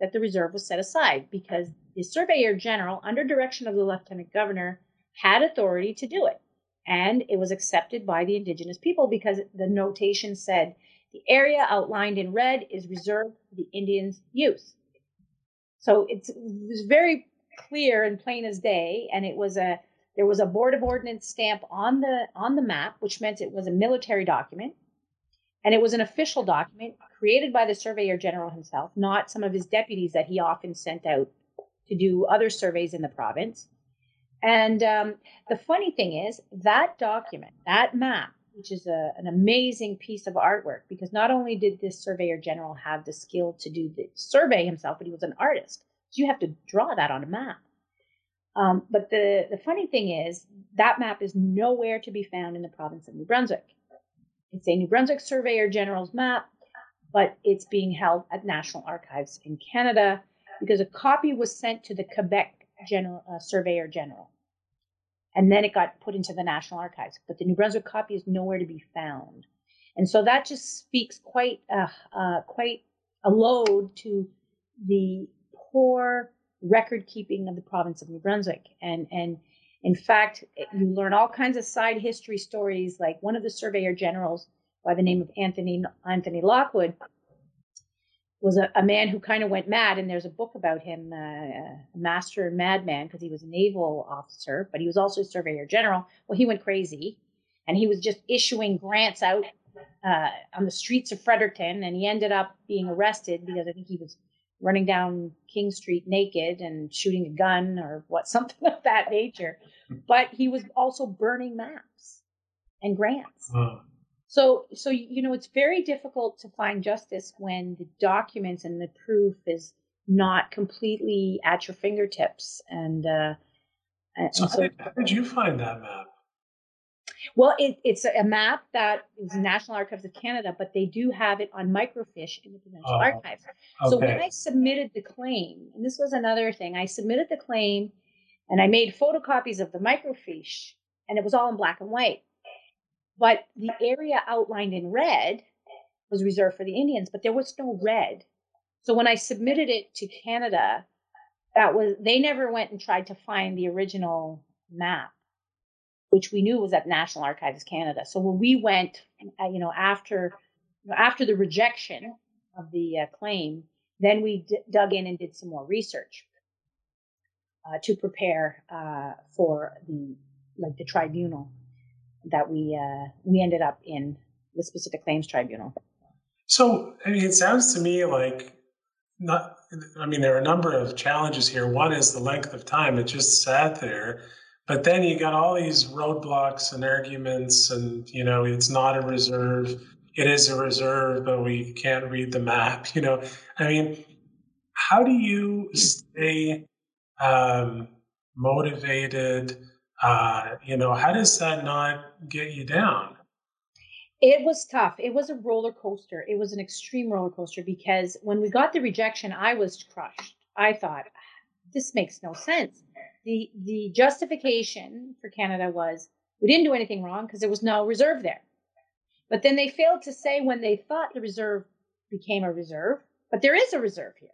that the reserve was set aside because the Surveyor General, under direction of the Lieutenant Governor, had authority to do it. And it was accepted by the Indigenous people because the notation said the area outlined in red is reserved for the Indians' use. So it's, it was very clear and plain as day, and it was a there was a board of ordnance stamp on the on the map, which meant it was a military document, and it was an official document created by the Surveyor General himself, not some of his deputies that he often sent out to do other surveys in the province. And um, the funny thing is that document, that map, which is a, an amazing piece of artwork, because not only did this Surveyor General have the skill to do the survey himself, but he was an artist. So you have to draw that on a map. Um, but the, the funny thing is, that map is nowhere to be found in the province of New Brunswick. It's a New Brunswick Surveyor General's map, but it's being held at National Archives in Canada because a copy was sent to the Quebec General uh, Surveyor General. and then it got put into the National Archives. But the New Brunswick copy is nowhere to be found, and so that just speaks quite uh, uh, quite a load to the poor record keeping of the province of New Brunswick. And and in fact, you learn all kinds of side history stories. Like one of the surveyor generals by the name of Anthony Anthony Lockwood was a, a man who kind of went mad. And there's a book about him, uh, a master and madman, because he was a naval officer, but he was also a surveyor general. Well, he went crazy, and he was just issuing grants out uh, on the streets of Fredericton, and he ended up being arrested because I think he was running down King Street naked and shooting a gun or what something of that nature. But he was also burning maps and grants. So so you know it's very difficult to find justice when the documents and the proof is not completely at your fingertips and uh so how, did, how did you find that map? Well, it, it's a map that is National Archives of Canada, but they do have it on microfiche in the Provincial oh, Archives. Okay. So when I submitted the claim, and this was another thing, I submitted the claim and I made photocopies of the microfiche, and it was all in black and white. But the area outlined in red was reserved for the Indians, but there was no red. So when I submitted it to Canada, that was they never went and tried to find the original map which we knew was at National Archives Canada. So when we went, uh, you know, after after the rejection of the uh, claim, then we d- dug in and did some more research uh, to prepare uh, for the like the tribunal that we uh, we ended up in the specific claims tribunal. So I mean, it sounds to me like not. I mean, there are a number of challenges here. One is the length of time; it just sat there but then you got all these roadblocks and arguments, and you know, it's not a reserve. It is a reserve, but we can't read the map. You know, I mean, how do you stay um, motivated? Uh, you know, how does that not get you down? It was tough. It was a roller coaster. It was an extreme roller coaster because when we got the rejection, I was crushed. I thought, this makes no sense the the justification for Canada was we didn't do anything wrong because there was no reserve there. But then they failed to say when they thought the reserve became a reserve, but there is a reserve here.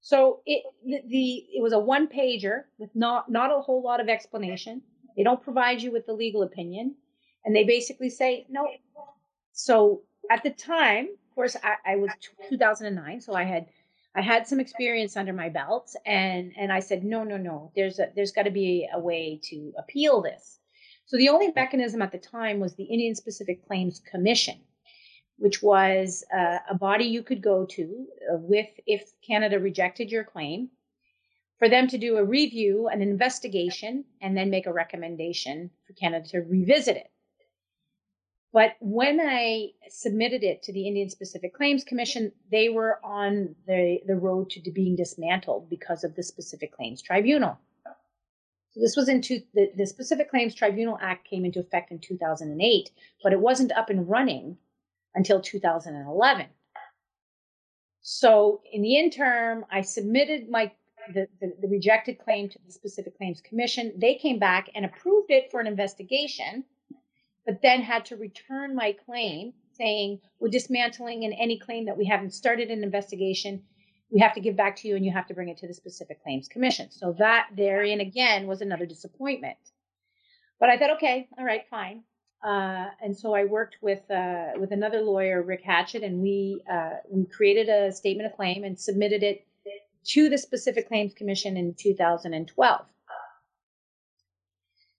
So it the, the it was a one pager with not not a whole lot of explanation. They don't provide you with the legal opinion, and they basically say no. So at the time, of course, I, I was 2009, so I had I had some experience under my belt and and I said no no no there's a there's got to be a way to appeal this. So the only mechanism at the time was the Indian Specific Claims Commission, which was uh, a body you could go to uh, with if Canada rejected your claim for them to do a review, an investigation, and then make a recommendation for Canada to revisit it. But when I submitted it to the Indian Specific Claims Commission, they were on the, the road to being dismantled because of the Specific Claims Tribunal. So this was in two, the, the Specific Claims Tribunal Act came into effect in 2008, but it wasn't up and running until 2011. So in the interim, I submitted my the, the, the, rejected claim to the Specific Claims Commission. They came back and approved it for an investigation but then had to return my claim saying we're dismantling in any claim that we haven't started an investigation we have to give back to you and you have to bring it to the specific claims commission. So that therein again was another disappointment. But i thought okay all right fine. Uh, and so i worked with uh, with another lawyer rick hatchett and we uh, we created a statement of claim and submitted it to the specific claims commission in 2012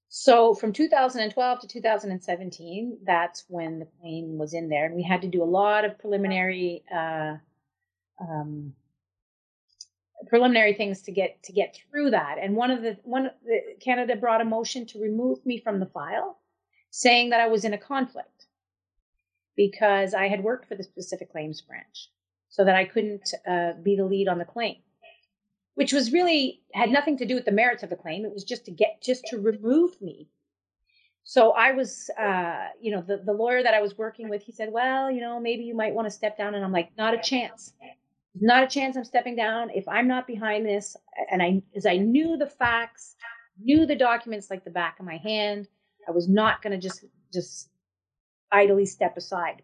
so from 2012 to 2017, that's when the claim was in there, and we had to do a lot of preliminary uh, um, preliminary things to get to get through that. And one of the one the, Canada brought a motion to remove me from the file, saying that I was in a conflict because I had worked for the specific claims branch, so that I couldn't uh, be the lead on the claim which was really had nothing to do with the merits of the claim. It was just to get just to remove me. So I was, uh, you know, the, the lawyer that I was working with, he said, well, you know, maybe you might want to step down. And I'm like, not a chance. Not a chance I'm stepping down. If I'm not behind this, and I, as I knew the facts, knew the documents like the back of my hand. I was not going to just just idly step aside.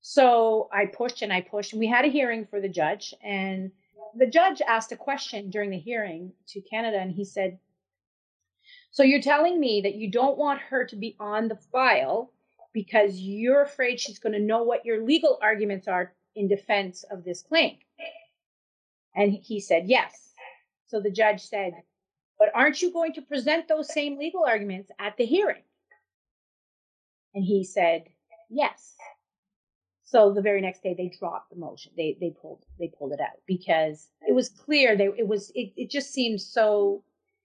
So I pushed and I pushed, and we had a hearing for the judge, and the judge asked a question during the hearing to Canada, and he said, "So you're telling me that you don't want her to be on the file because you're afraid she's going to know what your legal arguments are in defense of this claim?" And he said, "Yes." So the judge said, "But aren't you going to present those same legal arguments at the hearing?" And he said, yes. So the very next day they dropped the motion. They they pulled they pulled it out because it was clear they it was it, it just seemed so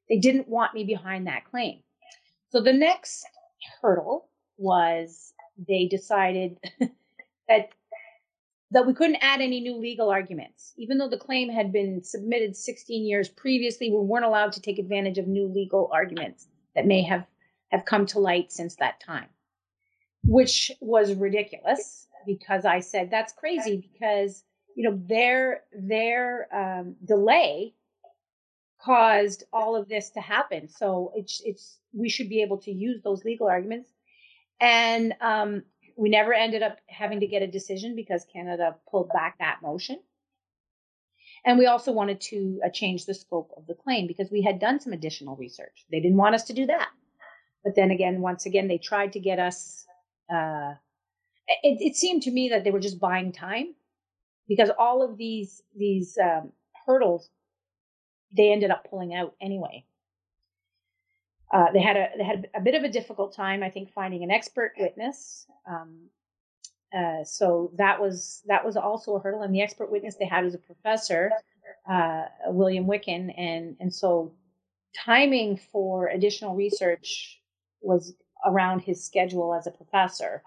they didn't want me behind that claim. So the next hurdle was they decided that that we couldn't add any new legal arguments. Even though the claim had been submitted 16 years previously, we weren't allowed to take advantage of new legal arguments that may have, have come to light since that time which was ridiculous because I said that's crazy because you know their their um, delay caused all of this to happen. So it's it's we should be able to use those legal arguments, and um, we never ended up having to get a decision because Canada pulled back that motion. And we also wanted to uh, change the scope of the claim because we had done some additional research. They didn't want us to do that. But then again, once again, they tried to get us uh, it, it, seemed to me that they were just buying time because all of these these um, hurdles they ended up pulling out anyway. Uh, they had a they had a bit of a difficult time, I think, finding an expert witness. Um, uh, so that was that was also a hurdle, and the expert witness they had was a professor, uh, William Wicken, and and so timing for additional research was around his schedule as a professor.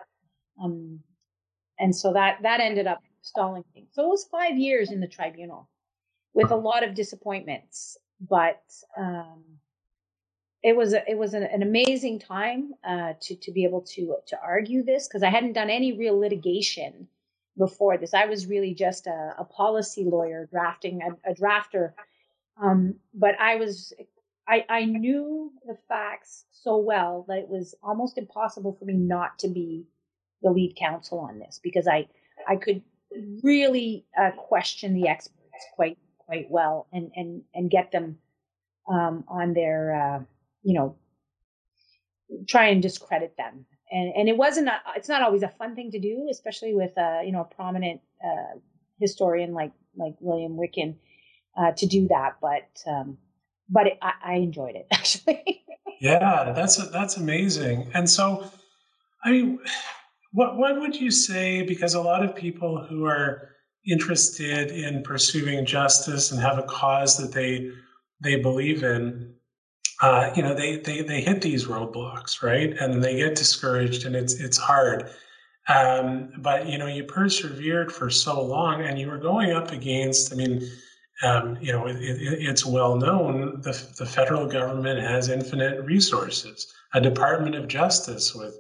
Um, and so that, that ended up stalling things. So it was five years in the tribunal with a lot of disappointments, but, um, it was a, it was an, an amazing time uh, to to be able to to argue this because I hadn't done any real litigation before this. I was really just a, a policy lawyer drafting a, a drafter, um, but I was I, I knew the facts so well that it was almost impossible for me not to be the lead counsel on this because I I could really uh, question the experts quite quite well and and and get them um, on their uh, you know try and discredit them and and it wasn't a, it's not always a fun thing to do especially with uh, you know a prominent uh, historian like like William Wicken uh, to do that but um, but it, I, I enjoyed it actually. yeah, that's that's amazing. And so, I mean, what what would you say? Because a lot of people who are interested in pursuing justice and have a cause that they they believe in, uh, you know, they, they they hit these roadblocks, right? And they get discouraged, and it's it's hard. Um, but you know, you persevered for so long, and you were going up against. I mean, um, you know, it, it, it's well known the, the federal government has infinite resources, a Department of Justice with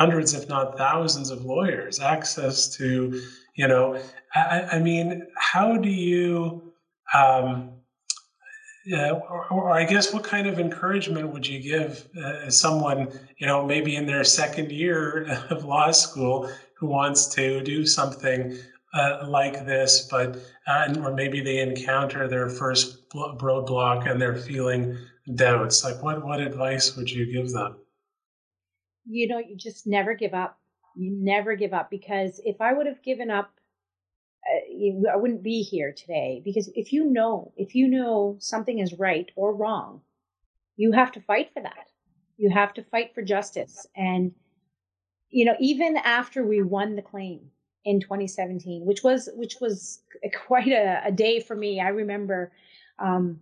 hundreds, if not thousands, of lawyers, access to, you know, I, I mean, how do you, um, yeah, or, or, I guess what kind of encouragement would you give uh, someone, you know, maybe in their second year of law school who wants to do something uh, like this, but uh, or maybe they encounter their first roadblock and they're feeling doubts. Like, what what advice would you give them? You know, you just never give up. You never give up because if I would have given up, uh, I wouldn't be here today. Because if you know, if you know something is right or wrong, you have to fight for that. You have to fight for justice. And you know, even after we won the claim, in 2017, which was which was quite a, a day for me. I remember um,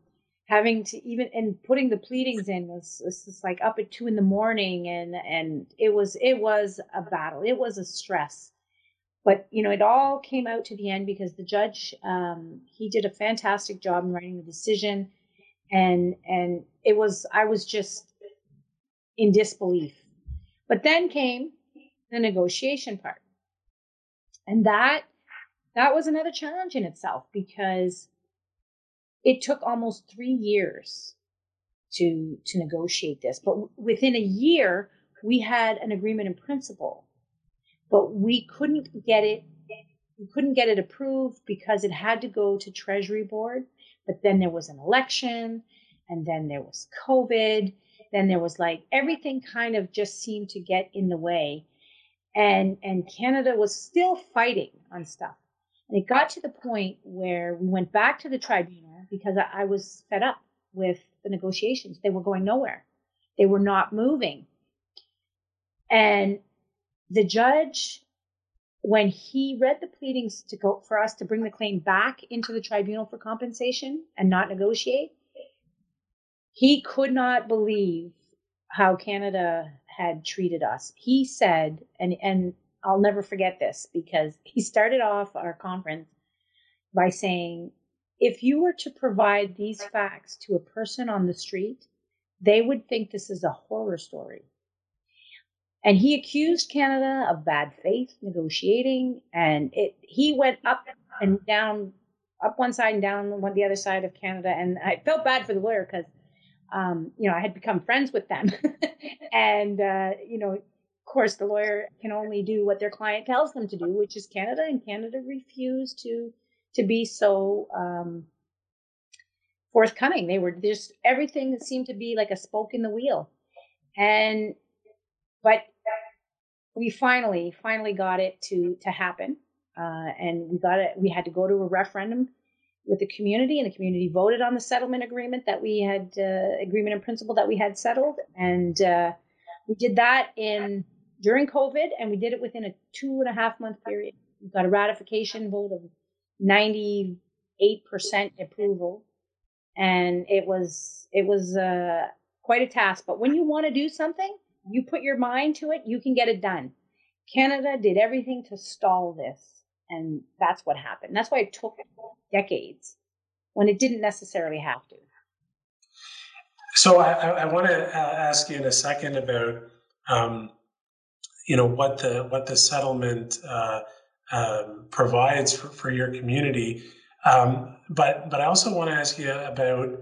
having to even and putting the pleadings in was, was just like up at two in the morning, and and it was it was a battle. It was a stress, but you know it all came out to the end because the judge um, he did a fantastic job in writing the decision, and and it was I was just in disbelief. But then came the negotiation part and that that was another challenge in itself because it took almost three years to to negotiate this. But within a year, we had an agreement in principle, but we couldn't get it. We couldn't get it approved because it had to go to Treasury Board. But then there was an election, and then there was COVID. Then there was like everything kind of just seemed to get in the way, and and Canada was still fighting on stuff. And it got to the point where we went back to the tribunal because I, was fed up with the negotiations. They were going nowhere. They were not moving. And the judge, when he read the pleadings to go for us to bring the claim back into the tribunal for compensation and not negotiate, he could not believe how Canada had treated us. He said, and and I'll never forget this because he started off our conference by saying, if you were to provide these facts to a person on the street, they would think this is a horror story. And he accused Canada of bad faith negotiating, and it he went up and down, up one side and down one the other side of Canada. And I felt bad for the lawyer because, um, you know, I had become friends with them, and uh, you know, of course, the lawyer can only do what their client tells them to do, which is Canada, and Canada refused to to be so um, forthcoming. They were just everything seemed to be like a spoke in the wheel, and but we finally finally got it to to happen, uh, and we got it. We had to go to a referendum with the community, and the community voted on the settlement agreement that we had uh, agreement in principle that we had settled, and uh, we did that in during COVID, and we did it within a two and a half month period. We got a ratification vote of 98% approval. And it was it was uh, quite a task. But when you want to do something you put your mind to it you can get it done. Canada did everything to stall this and that's what happened. That's why it took decades when it didn't necessarily have to. So i, I want to uh, ask you in a second about um, you know what the what the settlement uh, um, provides for, for your community. Um, but but I also want to ask you about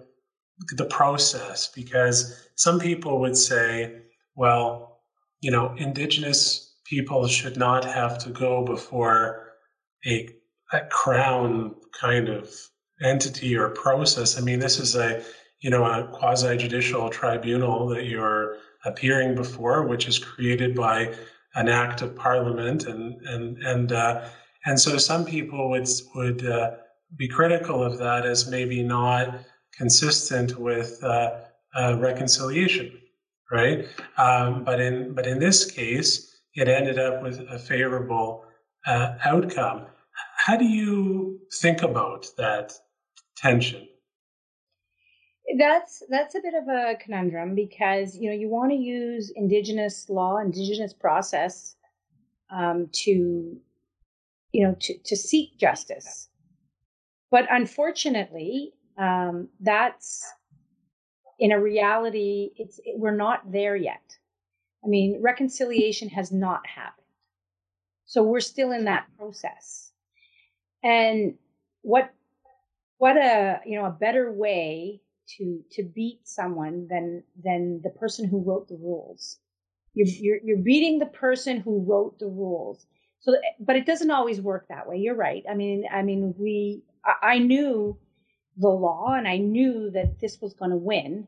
the process because some people would say, well, you know, Indigenous people should not have to go before a, a crown kind of entity or process. I mean, this is a you know a quasi judicial tribunal that you're appearing before, which is created by an act of parliament, and and and uh, and so some people would would uh, be critical of that as maybe not consistent with uh, reconciliation, right? Um, but in but in this case, it ended up with a favorable uh, outcome. How do you think about that tension? That's that's a bit of a conundrum because you know you want to use indigenous law indigenous process um, to you know to, to seek justice. But unfortunately um, that's in a reality it's it, we're not there yet. I mean reconciliation has not happened. So we're still in that process. And what what a you know a better way to to beat someone than than the person who wrote the rules. You're you're, you're beating the person who wrote the rules. So, but it doesn't always work that way. You're right. I mean, I mean, we I, I knew the law and I knew that this was going to win,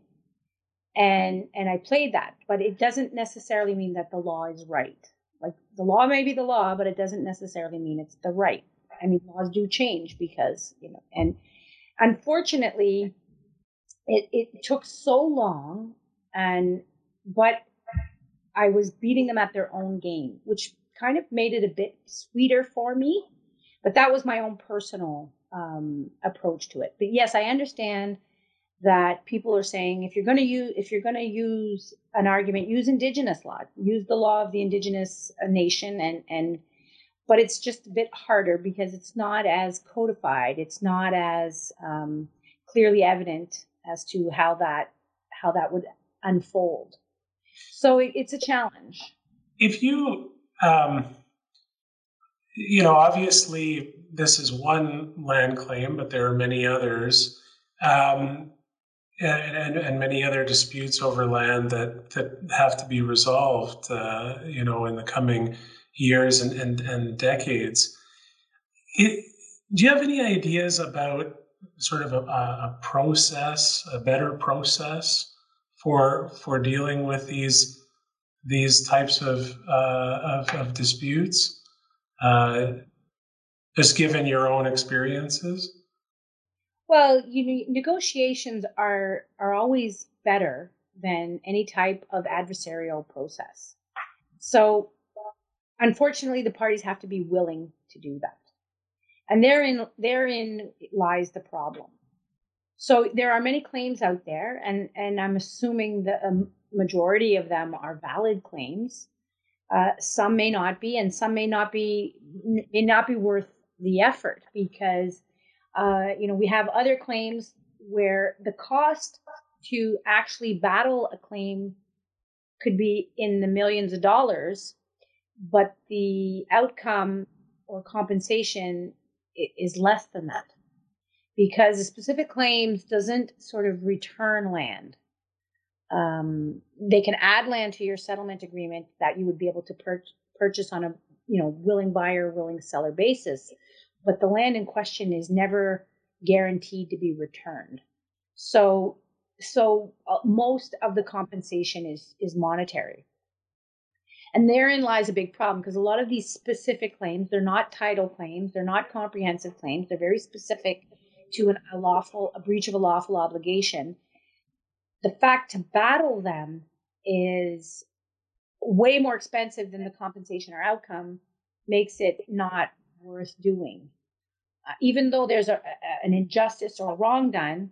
and and I played that. But it doesn't necessarily mean that the law is right. Like the law may be the law, but it doesn't necessarily mean it's the right. I mean, laws do change because you know, and unfortunately, it, it took so long and but I was beating them at their own game, which kind of made it a bit sweeter for me. But that was my own personal um, approach to it. But yes, I understand that people are saying if you're going to use if you're going to use an argument, use indigenous law, use the law of the indigenous uh, nation, and and but it's just a bit harder because it's not as codified, it's not as um, clearly evident as to how that how that would unfold. So it, it's a challenge. If you, um, you know, obviously this is one land claim, but there are many others. Um, and, and, and, many other disputes over land that, that have to be resolved, uh, you know, in the coming years and, and, and decades. It, do you have any ideas about sort of a, a, process, a better process for for dealing with these these types of uh, of, of, disputes, uh, just given your own experiences? Well, you negotiations are are always better than any type of adversarial process. So, unfortunately, the parties have to be willing to do that, and therein therein lies the problem. So there are many claims out there, and and I'm assuming the um, majority of them are valid claims. Uh, some may not be, and some may not be may not be worth the effort because uh, you know, we have other claims where the cost to actually battle a claim could be in the millions of dollars, but the outcome or compensation is less than that because the specific claims doesn't sort of return land. Um, they can add land to your settlement agreement that you would be able to pur- purchase on a you know willing buyer willing seller basis but the land in question is never guaranteed to be returned. So, so uh, most of the compensation is is monetary. And therein lies a big problem because a lot of these specific claims, they're not title claims, they're not comprehensive claims, they're very specific to an, a lawful, a breach of a lawful obligation. The fact to battle them is way more expensive than the compensation or outcome makes it not worth doing. Uh, even though there's a, a, an injustice or a wrong done,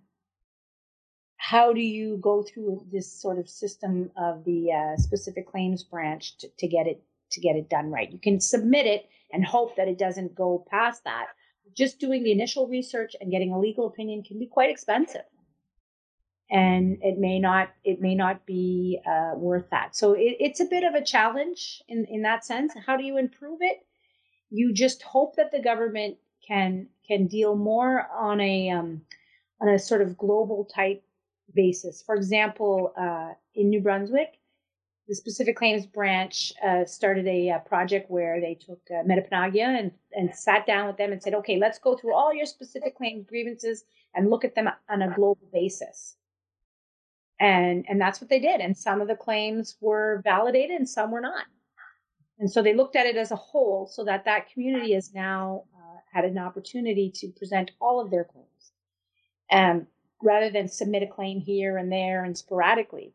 how do you go through this sort of system of the uh, specific claims branch to, to get it to get it done right? You can submit it and hope that it doesn't go past that. Just doing the initial research and getting a legal opinion can be quite expensive and it may not it may not be uh, worth that. So it, it's a bit of a challenge in in that sense. How do you improve it? You just hope that the government can can deal more on a um, on a sort of global type basis. For example, uh, in New Brunswick, the specific claims branch uh, started a, a, uh, project where they took uh, and, and sat down with them and said, okay, let's go through all your specific claims grievances and look at them on a global basis. And, and that's what they did. And some of the claims were validated and some were not. And so they looked at it as a whole so that that community has now had an opportunity to present all of their claims um, rather than submit a claim here and there and sporadically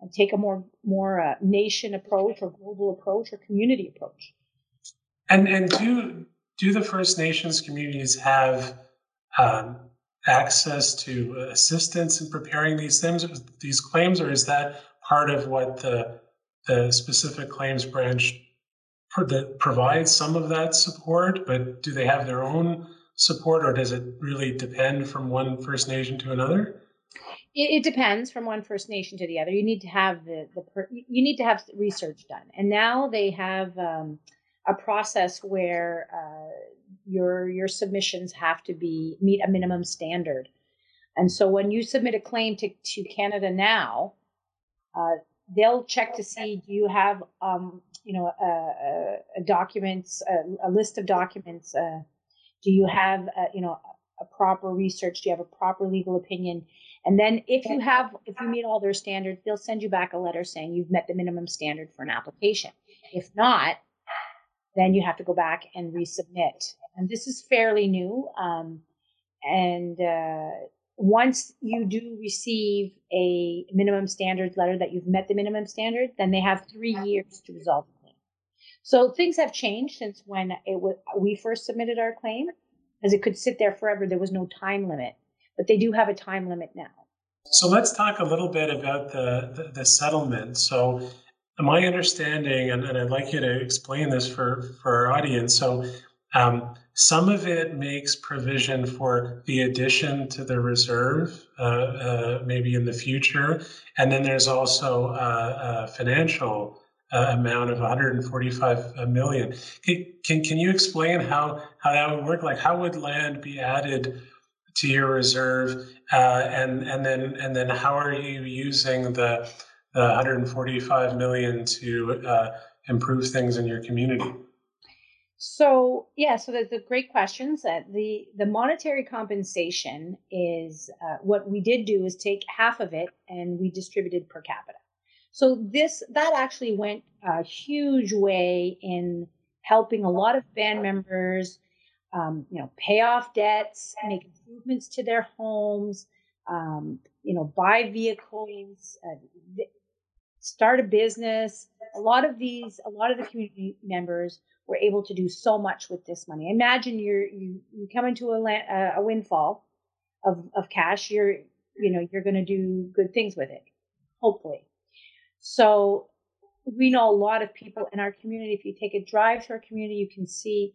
and take a more more uh, nation approach or global approach or community approach. And and do do the first nations communities have um, access to assistance in preparing these things these claims or is that part of what the the specific claims branch that provides some of that support, but do they have their own support or does it really depend from one First Nation to another? It, it depends from one First Nation to the other. You need to have the, the you need to have research done, and now they have um, a process where uh, your your submissions have to be meet a minimum standard, and so when you submit a claim to to Canada now, uh, they'll check to see do you have um, you know a, a, a documents a, a, list of documents uh, do you have a, you know a proper research? Do you have a proper legal opinion? And then if you have if you meet all their standards they'll send you back a letter saying you've met the minimum standard for an application. If not then you have to go back and resubmit. And this is fairly new um, and uh, once you do receive a minimum standards letter that you've met the minimum standard, then they have three years to resolve claim. So things have changed since when it was, we first submitted our claim, as it could sit there forever. There was no time limit, but they do have a time limit now. So let's talk a little bit about the, the, the settlement. So my understanding, and, and, I'd like you to explain this for, for our audience. So um, some of it makes provision for the addition to the reserve, uh, uh, maybe in the future. And then there's also a, a financial uh, amount of 145 million. Can, can, can you explain how, how that would work? Like, how would land be added to your reserve, uh, and and then and then how are you using the, the 145 million to uh, improve things in your community? So yeah, so that's a great questions. Uh, the the monetary compensation is uh, what we did do is take half of it and we distributed per capita. So this that actually went a huge way in helping a lot of band members, um, you know, pay off debts, make improvements to their homes, um, you know, buy vehicles, uh, start a business. A lot of these, a lot of the community members were able to do so much with this money. Imagine you're you you come into a land, a windfall of of cash. You're you know you're going to do good things with it, hopefully. So we know a lot of people in our community. If you take a drive through our community, you can see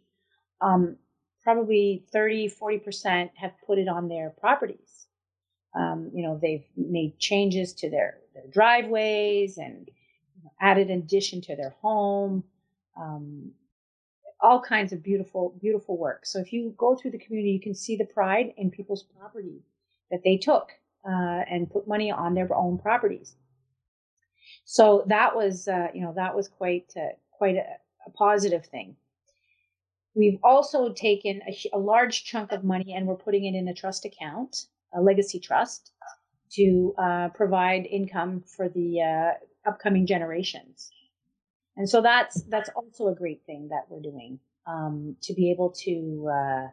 um, probably 30, 40% have put it on their properties. Um, you know, they've made changes to their, their driveways and added an addition to their home. Um, all kinds of beautiful, beautiful work. So if you go through the community, you can see the pride in people's property that they took uh, and put money on their own properties. So that was, uh, you know, that was quite, uh, quite a, a, positive thing. We've also taken a, a, large chunk of money and we're putting it in a trust account, a legacy trust, to uh, provide income for the uh, upcoming generations. And so that's that's also a great thing that we're doing um, to be able to uh,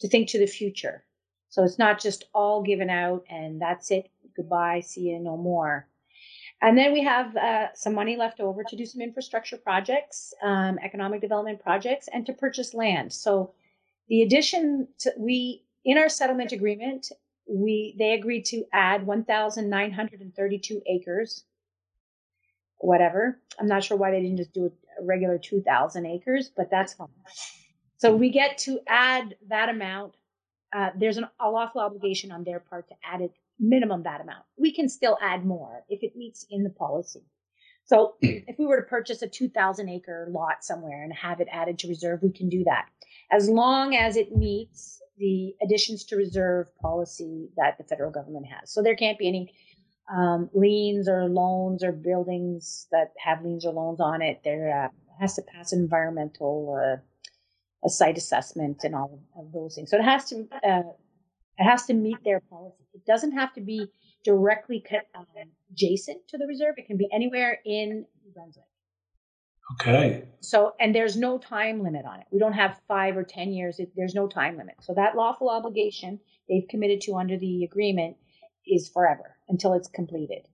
to think to the future. So it's not just all given out and that's it. Goodbye, see you no more. And then we have uh, some money left over to do some infrastructure projects, um, economic development projects, and to purchase land. So the addition to we in our settlement agreement, we they agreed to add 1,932 acres whatever. I'm not sure why they didn't just do a regular 2,000 acres, but that's fine. So we get to add that amount. Uh, there's an, a lawful obligation on their part to add it minimum that amount. We can still add more if it meets in the policy. So if we were to purchase a 2,000 acre lot somewhere and have it added to reserve, we can do that as long as it meets the additions to reserve policy that the federal government has. So there can't be any um, liens or loans or buildings that have liens or loans on it. There uh, has to pass environmental uh, a site assessment and all of those things. So it has to uh, it has to meet their policy. It doesn't have to be directly um, adjacent to the reserve. It can be anywhere in New Brunswick. Okay. So, and there's no time limit on it. We don't have five or 10 years. It, there's no time limit. So that lawful obligation they've committed to under the agreement is forever until it's completed.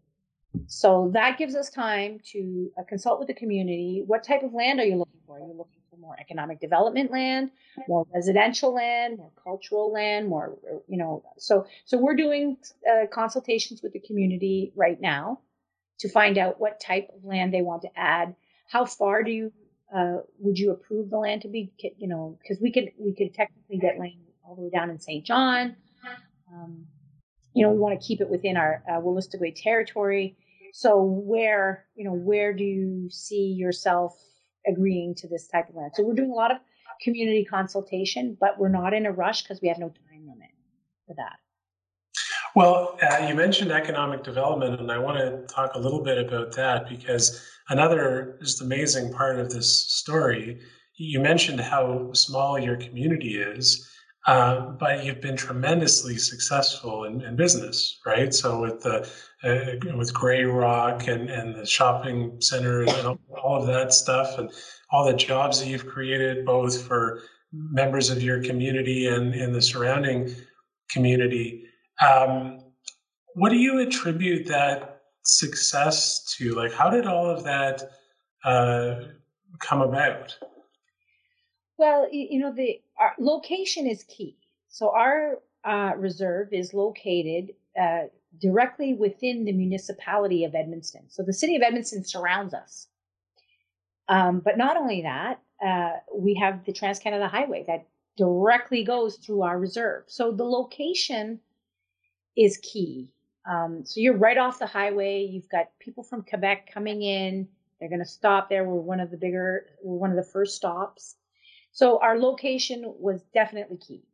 So that gives us time to uh, consult with the community. What type of land are you looking for? Are you looking for more economic development land, more residential land, more cultural land, more, you know, so, so we're doing uh, consultations with the community right now to find out what type of land they want to add. How far do you, uh, would you approve the land to be, you know, because we could, we could technically get land all the way down in St. John. Um, you know, we want to keep it within our uh, territory. So where, you know, where do you see yourself agreeing to this type of land? So we're doing a lot of community consultation, but we're not in a rush because we have no time limit for that. Well, uh, you mentioned economic development, and I want to talk a little bit about that because another just amazing part of this story. You mentioned how small your community is, uh, but you've been tremendously successful in, in business, right? So with the uh, with Grey Rock and, and the shopping center and all of that stuff, and all the jobs that you've created, both for members of your community and in the surrounding community. Um, what do you attribute that success to? Like, how did all of that uh, come about? Well, you know, the our location is key. So our uh, reserve is located uh, directly within the municipality of Edmundston. So the city of Edmundston surrounds us. Um, but not only that, uh, we have the Trans Canada Highway that directly goes through our reserve. So the location is key. Um, so you're right off the highway. You've got people from Quebec coming in. They're going to stop there. We're one of the bigger, we're one of the first stops. So our location was definitely key.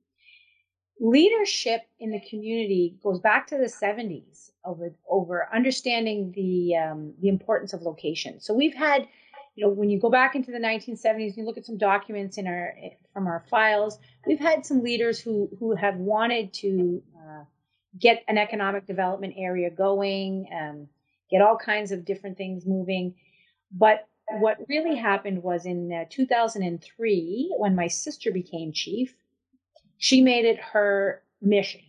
leadership in the community goes back to the 70s over over understanding the um, the importance of location. So we've had, you know, when you go back into the 1970s, and you look at some documents in our from our files. We've had some leaders who who have wanted to uh, get an economic development area going, um, get all kinds of different things moving, but what really happened was in uh, 2003 when my sister became chief she made it her mission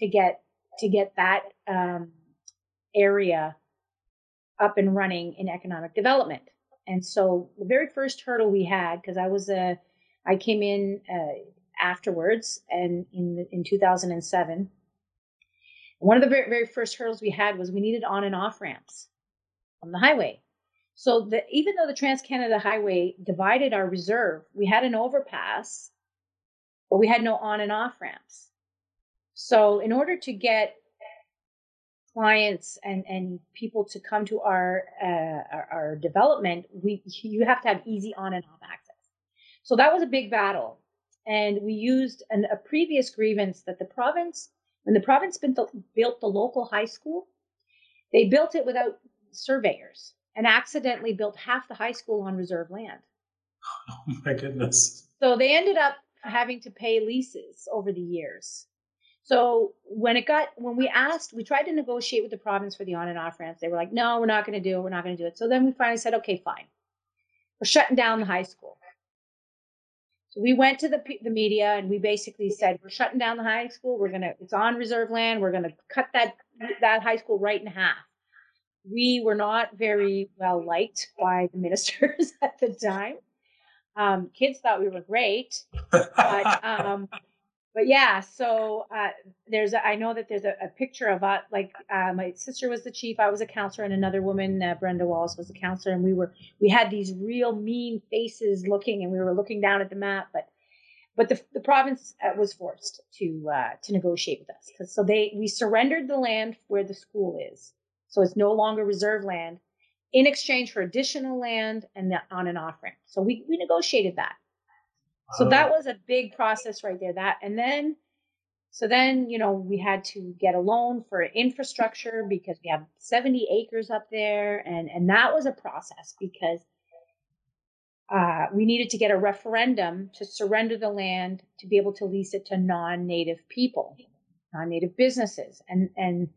to get to get that um, area up and running in economic development. And so the very first hurdle we had, because I was a, I came in uh, afterwards and in in 2007. One of the very, very first hurdles we had was we needed on and off ramps on the highway. So the, even though the Trans Canada Highway divided our reserve, we had an overpass but we had no on and off ramps. So in order to get clients and, and people to come to our, uh, our, our development, we you have to have easy on and off access. So that was a big battle, and we used an, a previous grievance that the province, when the province built the, built the local high school, they built it without surveyors and accidentally built half the high school on reserve land. Oh my goodness! So they ended up having to pay leases over the years. So when it got when we asked, we tried to negotiate with the province for the on and off ramps. They were like, "No, we're not going to do it. We're not going to do it." So then we finally said, "Okay, fine. We're shutting down the high school." So we went to the the media and we basically said, "We're shutting down the high school. We're gonna. It's on reserve land. We're gonna cut that that high school right in half." We were not very well liked by the ministers at the time. Um, kids thought we were great, but um, but yeah. So uh, there's a, I know that there's a, a picture of us. Like uh, my sister was the chief, I was a councilor, and another woman, uh, Brenda Wallace, was a councilor, and we were we had these real mean faces looking, and we were looking down at the map, but. But the, the province uh, was forced to uh, to negotiate with us so they we surrendered the land where the school is, so it's no longer reserve land, in exchange for additional land and the on an off ramp. So we, we negotiated that. So that was a big process right there. That and then so then, you know, we had to get a loan for infrastructure because we have 70 acres up there. And, and that was a process because uh, we needed to get a referendum to surrender the land to be able to lease it to non-native people, non-native businesses. And, and,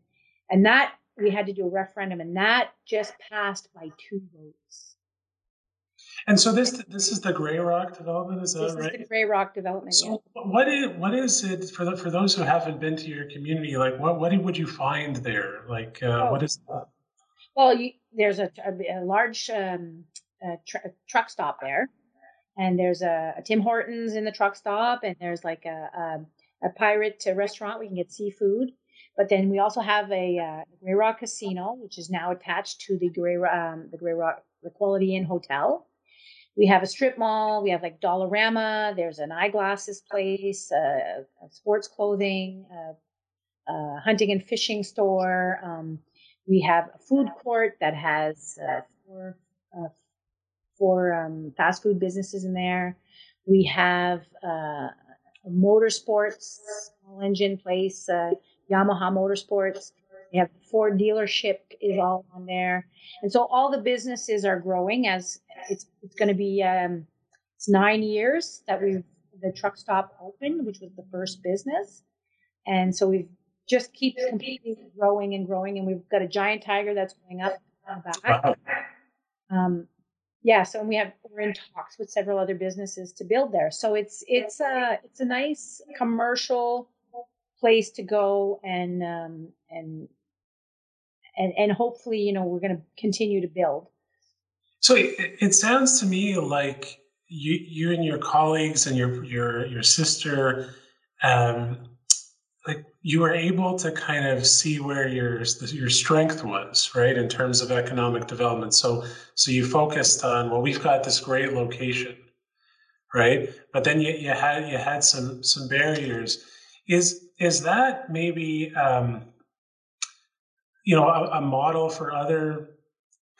and that we had to do a referendum, and that just passed by two votes. And so this this is the Grey Rock development, is that this right? Is the Grey Rock development. So yeah. what is what is it for the, for those who haven't been to your community? Like, what what would you find there? Like, uh, oh. what is that? Well, you, there's a, a, a large um, a tr- truck stop there, and there's a, a, Tim Hortons in the truck stop, and there's like a a, pirate restaurant. We can get seafood. But then we also have a uh, Grey Rock Casino, which is now attached to the Grey um, the Grey Rock the Quality Inn Hotel. We have a strip mall. We have like Dollarama. There's an eyeglasses place, uh, sports clothing, uh, uh, hunting and fishing store. Um, we have a food court that has uh, four, uh, four um, fast food businesses in there. We have a motorsports engine place Yamaha Motorsports. We have Ford dealership is all on there, and so all the businesses are growing as it's it's going to be um, it's nine years that we've the truck stop open, which was the first business, and so we've just keep completely growing and growing, and we've got a giant tiger that's going up back. Um, yeah, so we have we're in talks with several other businesses to build there. So it's it's a it's a nice commercial place to go and um, and and and hopefully you know we're going to continue to build. So it, it, sounds to me like you you and your colleagues and your your your sister um, like you were able to kind of see where your your strength was right in terms of economic development. So so you focused on well we've got this great location right? But then you, you had you had some some barriers. Is is that maybe um, you know a, a, model for other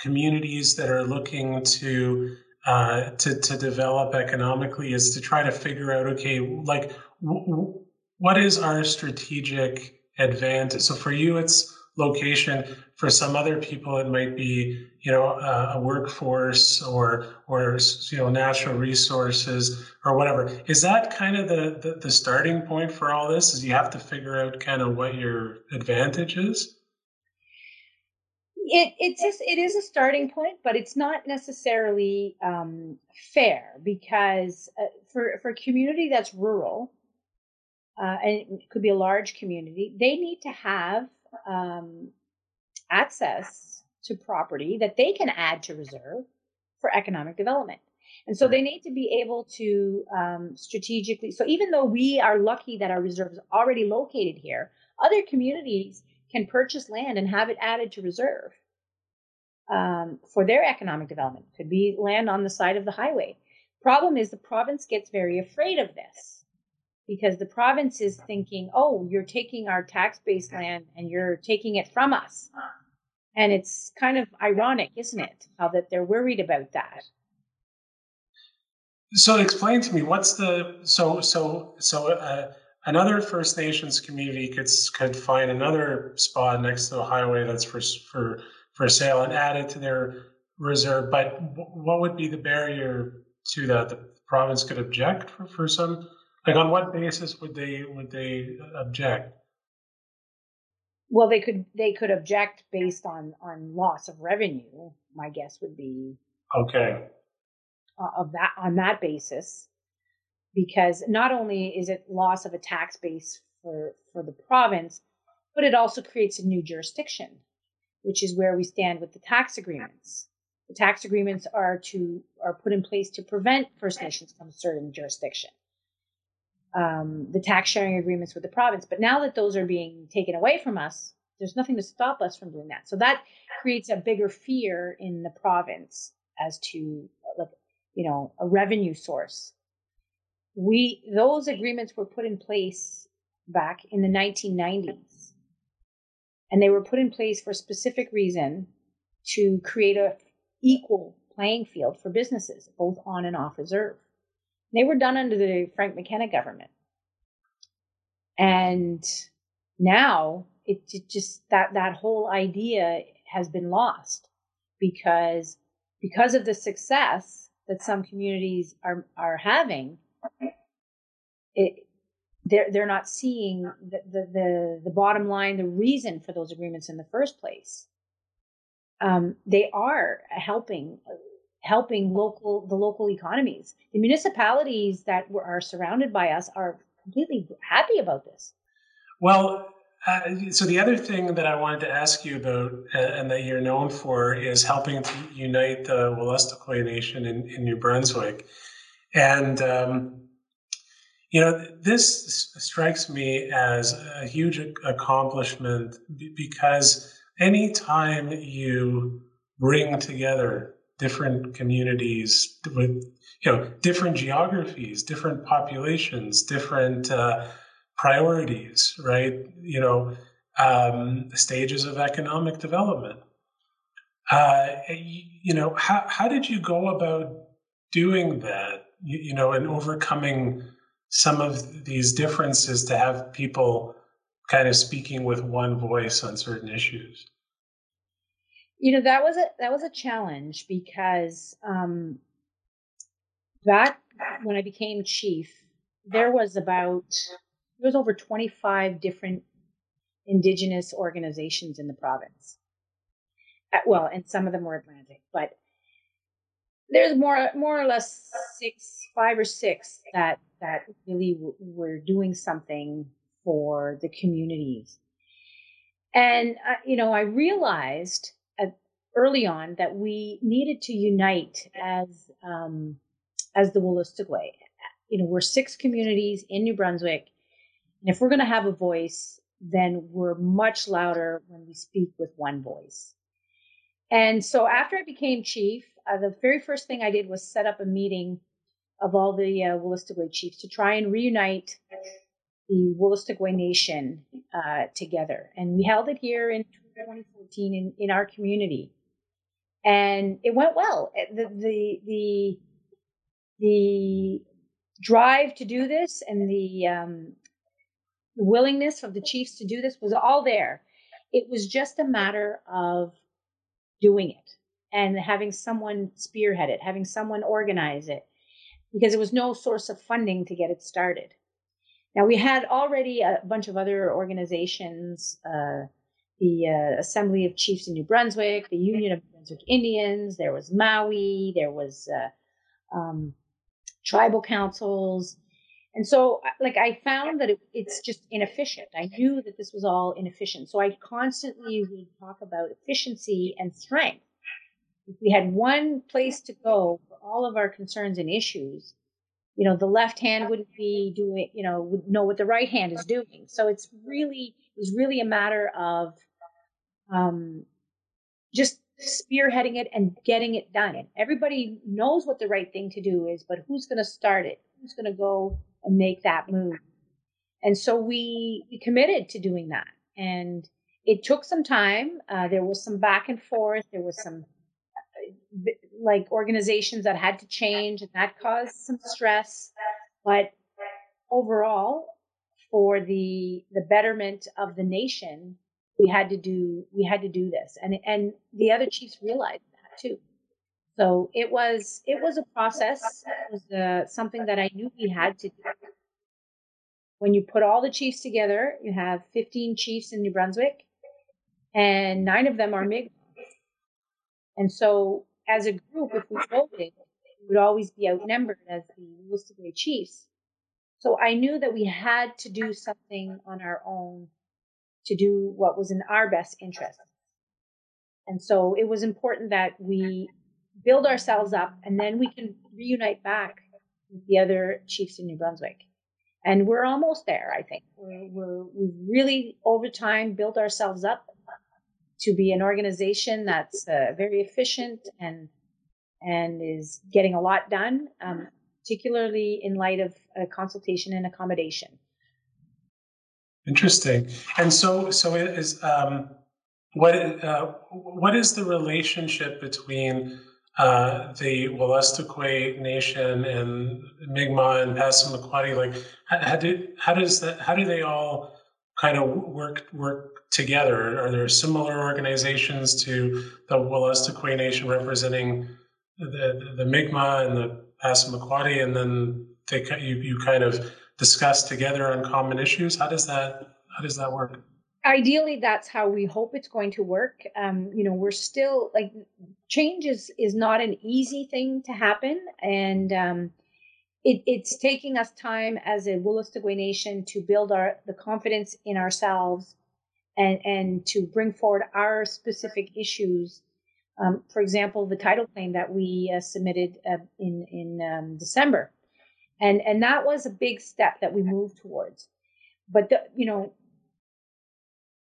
communities that are looking to uh, to to develop economically? Is to try to figure out okay, like w- w- what is our strategic advantage? So for you, it's location. For some other people, it might be you know a, a workforce or or you know natural resources or whatever. Is that kind of the, the the starting point for all this? Is you have to figure out kind of what your advantage is? it it's just, it is a starting point, but it's not necessarily um, fair because uh, for for a community that's rural, uh, and it could be a large community, they need to have um, access to property that they can add to reserve for economic development. And so they need to be able to um, strategically. So even though we are lucky that our reserve is already located here, other communities can purchase land and have it added to reserve um, for their economic development. Could be land on the side of the highway. Problem is, the province gets very afraid of this because the province is thinking, oh, you're taking our tax based land and you're taking it from us. And it's kind of ironic, isn't it? How that they're worried about that. So explain to me what's the so so so uh, another First Nations community could could find another spot next to the highway that's for for for sale and add it to their reserve. But what would be the barrier to that? The province could object for, for some. Like on what basis would they would they object? Well, they could they could object based on on loss of revenue. My guess would be okay uh, of that on that basis, because not only is it loss of a tax base for for the province, but it also creates a new jurisdiction which is where we stand with the tax agreements. The tax agreements are to are put in place to prevent First Nations from certain jurisdiction. Um, the tax sharing agreements with the province, but now that those are being taken away from us, there's nothing to stop us from doing that. So that creates a bigger fear in the province as to like you know a revenue source. We those agreements were put in place back in the 1990s and they were put in place for a specific reason to create a equal playing field for businesses, both on and off reserve. They were done under the Frank McKenna government. And now it, it just that that whole idea has been lost because because of the success that some communities are are having it they're they're not seeing the, the the, the bottom line, the reason for those agreements in the first place. Um, they are helping helping local the local economies. The municipalities that are surrounded by us are completely happy about this. Well, uh, so the other thing that I wanted to ask you about, uh, and that you're known for, is helping to unite the Wolastoqey Nation in, in New Brunswick, and um, you know, this strikes me as a huge accomplishment because anytime you bring together different communities with, you know, different geographies, different populations, different uh, priorities, right? You know, um, stages of economic development. Uh, you know, how, how did you go about doing that? You, you know, and overcoming some of these differences to have people kind of speaking with one voice on certain issues you know that was a that was a challenge because um that when i became chief there was about there was over 25 different indigenous organizations in the province. Uh, well and some of them were atlantic but there's more more or less six five or six that that really w- were doing something for the communities. And uh, you know i realized early on that we needed to unite as um, as the Wolastoqey. You know, we're six communities in New Brunswick, and if we're going to have a voice, then we're much louder when we speak with one voice. And so after I became chief, uh, the very first thing I did was set up a meeting of all the uh, Wolastoqey chiefs to try and reunite the Wolastoqey Nation uh, together. And we held it here in 2014 in, in our community. And it went well. The, the, the, the drive to do this and the, um, willingness of the chiefs to do this was all there. It was just a matter of doing it and having someone spearhead it, having someone organize it, because there was no source of funding to get it started. Now, we had already a bunch of other organizations, uh, the uh, Assembly of Chiefs in New Brunswick, the Union of New Brunswick Indians, there was MAWIW, there was uh, um, tribal councils. And so, like, I found that it, it's just inefficient. I knew that this was all inefficient. So I constantly would talk about efficiency and strength. If we had one place to go for all of our concerns and issues, you know, the left hand wouldn't be doing, you know, would know what the right hand is doing. So it's really, it was really a matter of um, just spearheading it and getting it done. And Everybody knows what the right thing to do is, but who's going to start it? Who's going to go and make that move? And so we, we committed to doing that. And it took some time. Uh, there was some back and forth. There was some uh, like organizations that had to change and that caused some stress. But overall, for the the betterment of the nation, we had to do we had to do this. And and the other chiefs realized that too. So it was it was a process. It was uh, something that i knew we had to do. When you put all the chiefs together you have 15 chiefs in new brunswick and nine of them are Mi'kmaq and so as a group if we voted we would always be outnumbered as the Wolastoqey chiefs. So i knew that we had to do something on our own to do what was in our best interest. And so it was important that we build ourselves up and then we can reunite back with the other chiefs in New Brunswick. And we're almost there, I think. We're, we're, we've really, over time, built ourselves up to be an organization that's uh, very efficient and and is getting a lot done, um, particularly in light of uh, consultation and accommodation. Interesting. And so, so is um, what uh, what is the relationship between uh, the Wolastoqey Nation and Mi'kmaq and Passamaquoddy? Like, how, do, how does that? How do they all kind of work work together? Are there similar organizations to the Wolastoqey Nation representing the the, the Mi'kmaq and the Passamaquoddy, and then they you you kind of discuss together on common issues? How does that how does that work? Ideally, that's how we hope it's going to work. Um, you know, we're still like change is is not an easy thing to happen, and um, it, it's taking us time as a Wolastoqey Nation to build our the confidence in ourselves and and to bring forward our specific issues. Um, for example, the title claim that we uh, submitted uh, in in um, December and and that was a big step that we moved towards. But the, you know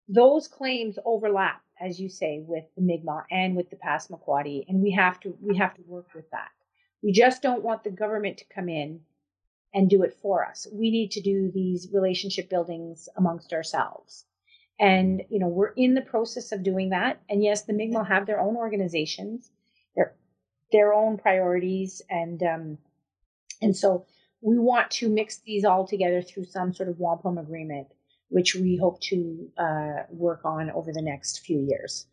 those claims overlap as you say with the Mi'kmaq and with the Passamaquoddy and we have to we have to work with that. We just don't want the government to come in and do it for us. We need to do these relationship buildings amongst ourselves. And you know we're in the process of doing that. And yes the Mi'kmaq have their own organizations their their own priorities and um and so we want to mix these all together through some sort of wampum agreement, which we hope to uh, work on over the next few years.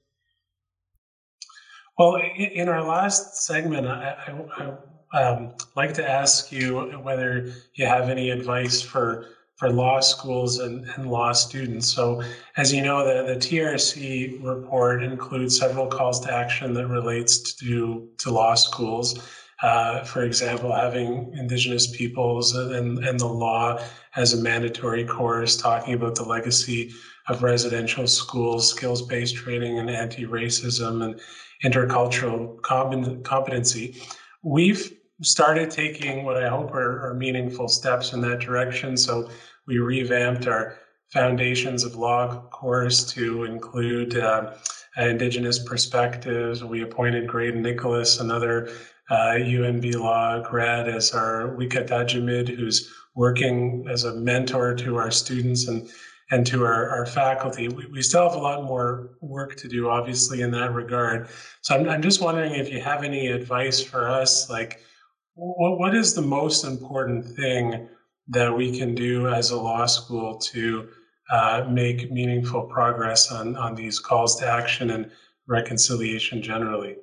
Well, in our last segment, I, I, I um, like to ask you whether you have any advice for for law schools and, and law students. So, as you know, the, the TRC report includes several calls to action that relates to to law schools. Uh, for example, having Indigenous peoples and, and the law as a mandatory course, talking about the legacy of residential schools, skills based training, and anti racism and intercultural competency. We've started taking what I hope are, are, meaningful steps in that direction. So we revamped our Foundations of Law course to include uh, Indigenous perspectives. We appointed Graydon Nicholas, another uh, UNB Law grad as our Wika Dajimid, who's working as a mentor to our students and and to our, our faculty. We, we still have a lot more work to do, obviously, in that regard. So I'm, I'm just wondering if you have any advice for us, like what, what is the most important thing that we can do as a law school to uh, make meaningful progress on, on these calls to action and reconciliation generally?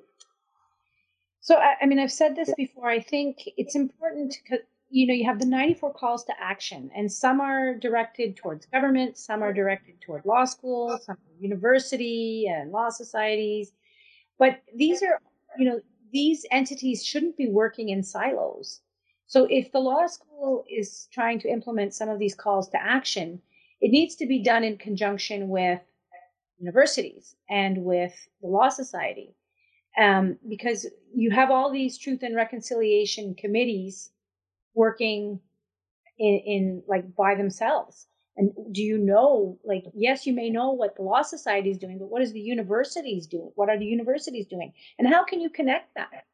So, I, I mean, I've said this before. I think it's important to, you know, you have the 94 calls to action, and some are directed towards government, some are directed toward law schools, some university and law societies. But these are, you know, these entities shouldn't be working in silos. So if the law school is trying to implement some of these calls to action, it needs to be done in conjunction with universities and with the law society. Um, because you have all these truth and reconciliation committees working in, in like by themselves. And do you know, like, yes, you may know what the Law Society is doing, but what is the universities doing? What are the universities doing? And how can you connect that?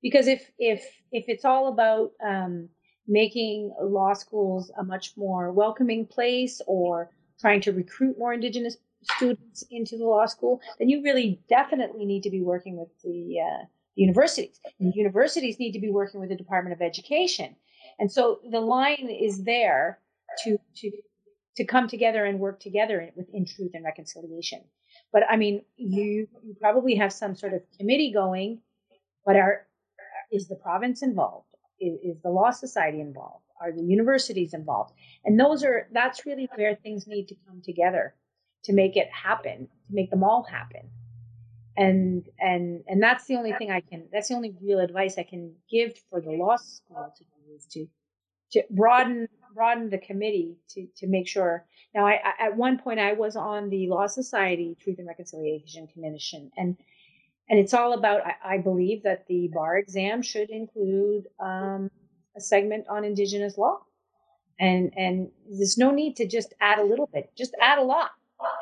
Because if if if it's all about um, making law schools a much more welcoming place or trying to recruit more Indigenous students into the law school, then you really definitely need to be working with the, uh, the universities. And universities need to be working with the Department of Education. And so the line is there to to to come together and work together within truth and reconciliation. But I mean, you, you probably have some sort of committee going, but are is the province involved? Is, is the law society involved? Are the universities involved? And those are that's really where things need to come together to make it happen, to make them all happen. And and and that's the only thing I can. That's the only real advice I can give for the law school to do is to to broaden broaden the committee to to make sure. Now, I, I, at one point I was on the Law Society Truth and Reconciliation Commission, and and it's all about. I, I believe that the bar exam should include um, a segment on Indigenous law, and and there's no need to just add a little bit. Just add a lot,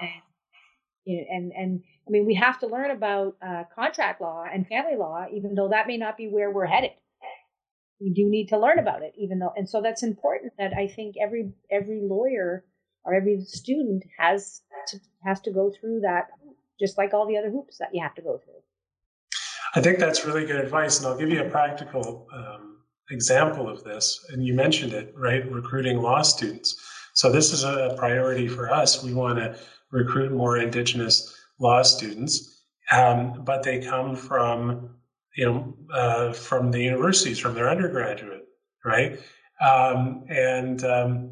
and and and I mean we have to learn about uh, contract law and family law, even though that may not be where we're headed. We do need to learn about it even though and so that's important that i think every every lawyer or every student has to has to go through that just like all the other hoops that you have to go through. I think that's really good advice and i'll give you a practical um, example of this. And you mentioned it right? Recruiting law students so this is a priority for us we want to recruit more indigenous law students um, but they come from you know, uh, from the universities, from their undergraduate, right? Um, and um,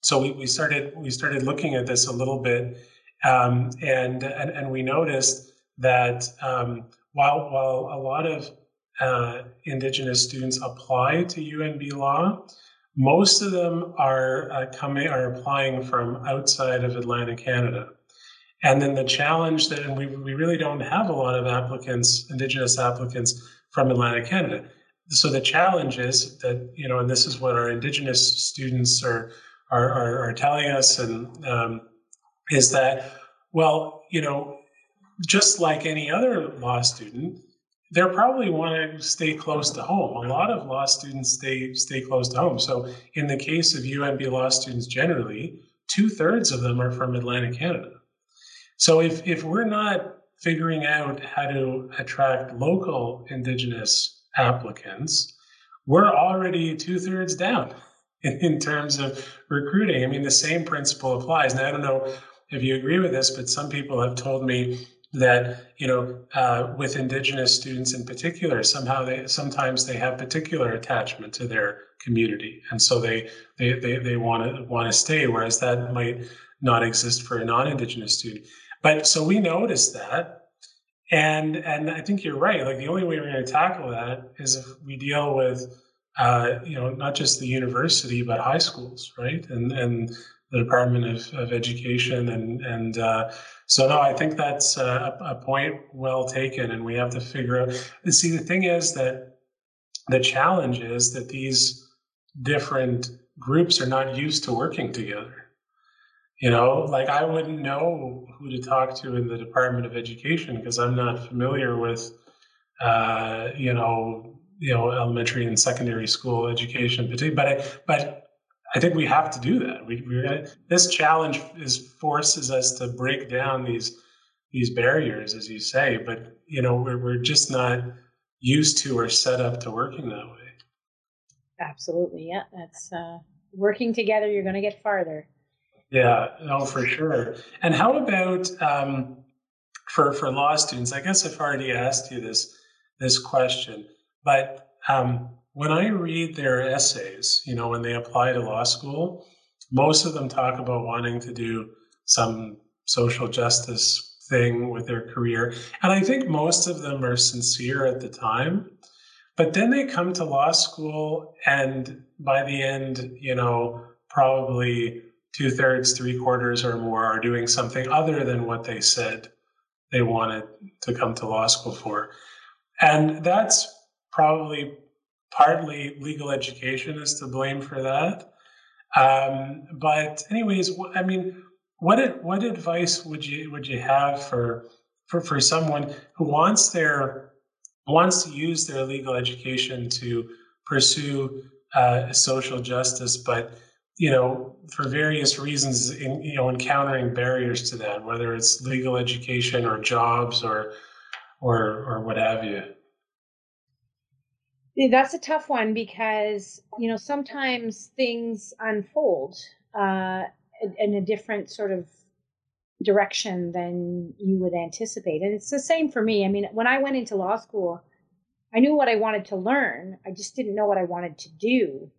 so we, we started we started looking at this a little bit, um, and, and and we noticed that um, while while a lot of uh, Indigenous students apply to UNB Law, most of them are uh, coming are applying from outside of Atlantic Canada. And then the challenge that, and we, we really don't have a lot of applicants, Indigenous applicants from Atlantic Canada. So the challenge is that, you know, and this is what our Indigenous students are, are, are, are telling us, and um, is that, well, you know, just like any other law student, they probably want to stay close to home. A lot of law students stay stay close to home. So in the case of UNB law students generally, two thirds of them are from Atlantic Canada. So if, if we're not figuring out how to attract local Indigenous applicants, we're already two thirds down in, in, terms of recruiting. I mean, the same principle applies. Now, I don't know if you agree with this, but some people have told me that you know uh, with indigenous students in particular somehow they sometimes they have particular attachment to their community and so they they they, they want to want to stay whereas that might not exist for a non-indigenous student but so we noticed that. And and I think you're right. Like the only way we're going to tackle that is if we deal with uh, you know not just the university but high schools, right? And and the Department of, of Education and and uh, so no, I think that's a, a point well taken, and we have to figure out. See, the thing is that the challenge is that these different groups are not used to working together you know, like I wouldn't know who to talk to in the Department of Education because I'm not familiar with, uh, you know, you know, elementary and secondary school education. But but I think we have to do that. We, we this challenge is forces us to break down these these barriers, as you say. But you know, we're we're just not used to or set up to working that way. Absolutely, yeah. That's uh, working together, you're going to get farther. Yeah, no, for sure. And how about um, for for law students? I guess I've already asked you this this question, but um, when I read their essays, you know, when they apply to law school, most of them talk about wanting to do some social justice thing with their career. And I think most of them are sincere at the time. But then they come to law school, and by the end, you know, probably two thirds, three quarters, or more are doing something other than what they said they wanted to come to law school for. And that's probably partly legal education is to blame for that. Um, but anyways, I mean, what what advice would you would you have for for for someone who wants their wants to use their legal education to pursue uh, social justice, but you know, for various reasons, in, you know, encountering barriers to that, whether it's legal education or jobs or or or what have you. That's a tough one because you know sometimes things unfold uh, in a different sort of direction than you would anticipate, and it's the same for me. I mean, when I went into law school, I knew what I wanted to learn. I just didn't know what I wanted to do,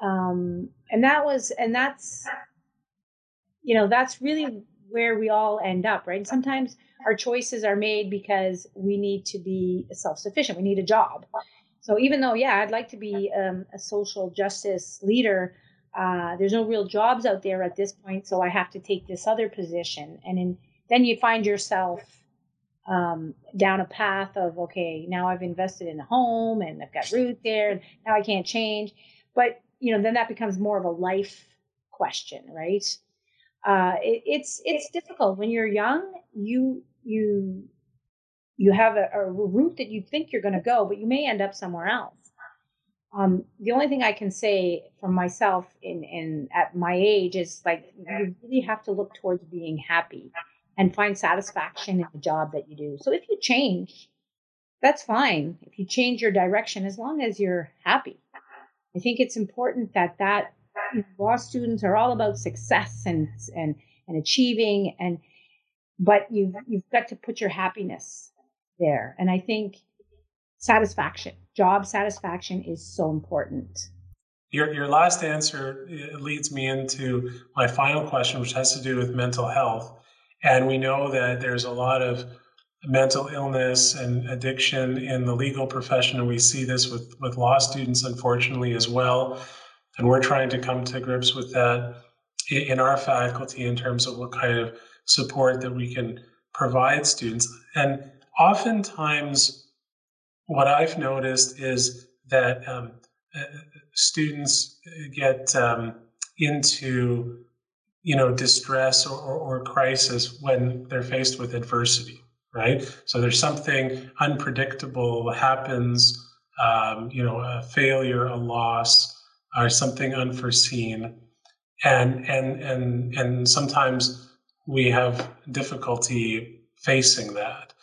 um, and that was and that's you know that's really where we all end up, right? And sometimes our choices are made because we need to be self sufficient. We need a job so even though, yeah, I'd like to be um, a social justice leader, uh, there's no real jobs out there at this point, so I have to take this other position. And in, then you find yourself um, down a path of, okay, now I've invested in a home and I've got root there, and now I can't change. But you know, then that becomes more of a life question, right? Uh, it, it's it's difficult when you're young. You you you have a, a route that you think you're going to go, but you may end up somewhere else. Um, the only thing I can say for myself in, in at my age is like you really have to look towards being happy and find satisfaction in the job that you do. So if you change, that's fine. If you change your direction, as long as you're happy, I think it's important that that law students are all about success and and and achieving and but you've you've got to put your happiness there. And I think satisfaction, job satisfaction is so important. Your, your last answer leads me into my final question, which has to do with mental health. And we know that there's a lot of mental illness and addiction in the legal profession. And we see this with, with law students, unfortunately, as well. And we're trying to come to grips with that in our faculty in terms of what kind of support that we can provide students. And oftentimes, what I've noticed is that um, uh, students get um, into you know distress or, or, or, crisis when they're faced with adversity right? So there's something unpredictable happens um, you know a failure a loss or something unforeseen. And and and and sometimes we have difficulty facing that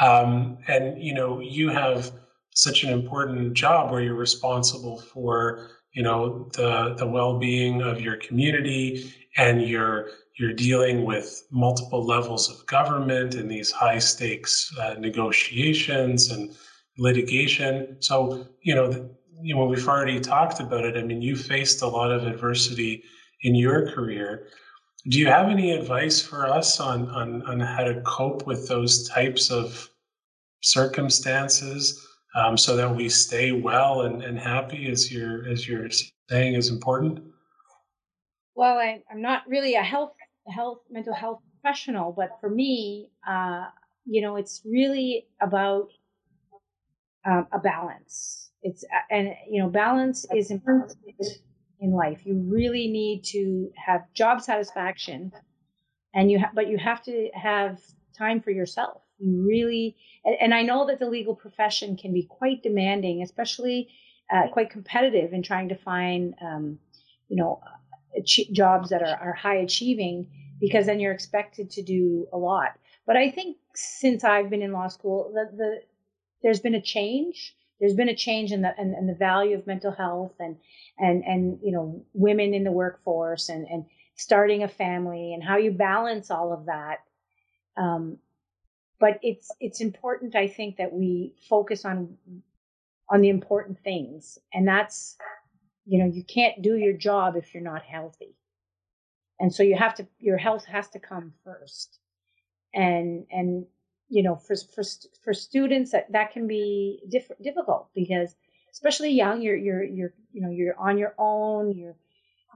um, and you know, you have such an important job where you're responsible for you know the the well-being of your community, and you're you're dealing with multiple levels of government and these high stakes uh, negotiations and litigation. So you know, the, you know, we've already talked about it. I mean, you faced a lot of adversity in your career. Do you have any advice for us on, on, on how to cope with those types of circumstances um, so that we stay well and, and happy as you're, as you're saying is important? Well, I, am not really a health, health, mental health professional, but for me, uh, you know, it's really about um, a balance. It's, and, you know, balance is important in life. You really need to have job satisfaction and you, ha- but you have to have time for yourself. You really, and, and I know that the legal profession can be quite demanding, especially uh, quite competitive in trying to find, um, you know, ach- jobs that are, are high achieving because then you're expected to do a lot. But I think since I've been in law school, the, the there's been a change there's been a change in the in, in the value of mental health and and and you know women in the workforce and and starting a family and how you balance all of that. Um, but it's it's important, I think, that we focus on on the important things, and that's you know you can't do your job if you're not healthy, and so you have to your health has to come first, and and you know for for for students that that can be diff- difficult because especially young you're you're you're you know you're on your own you're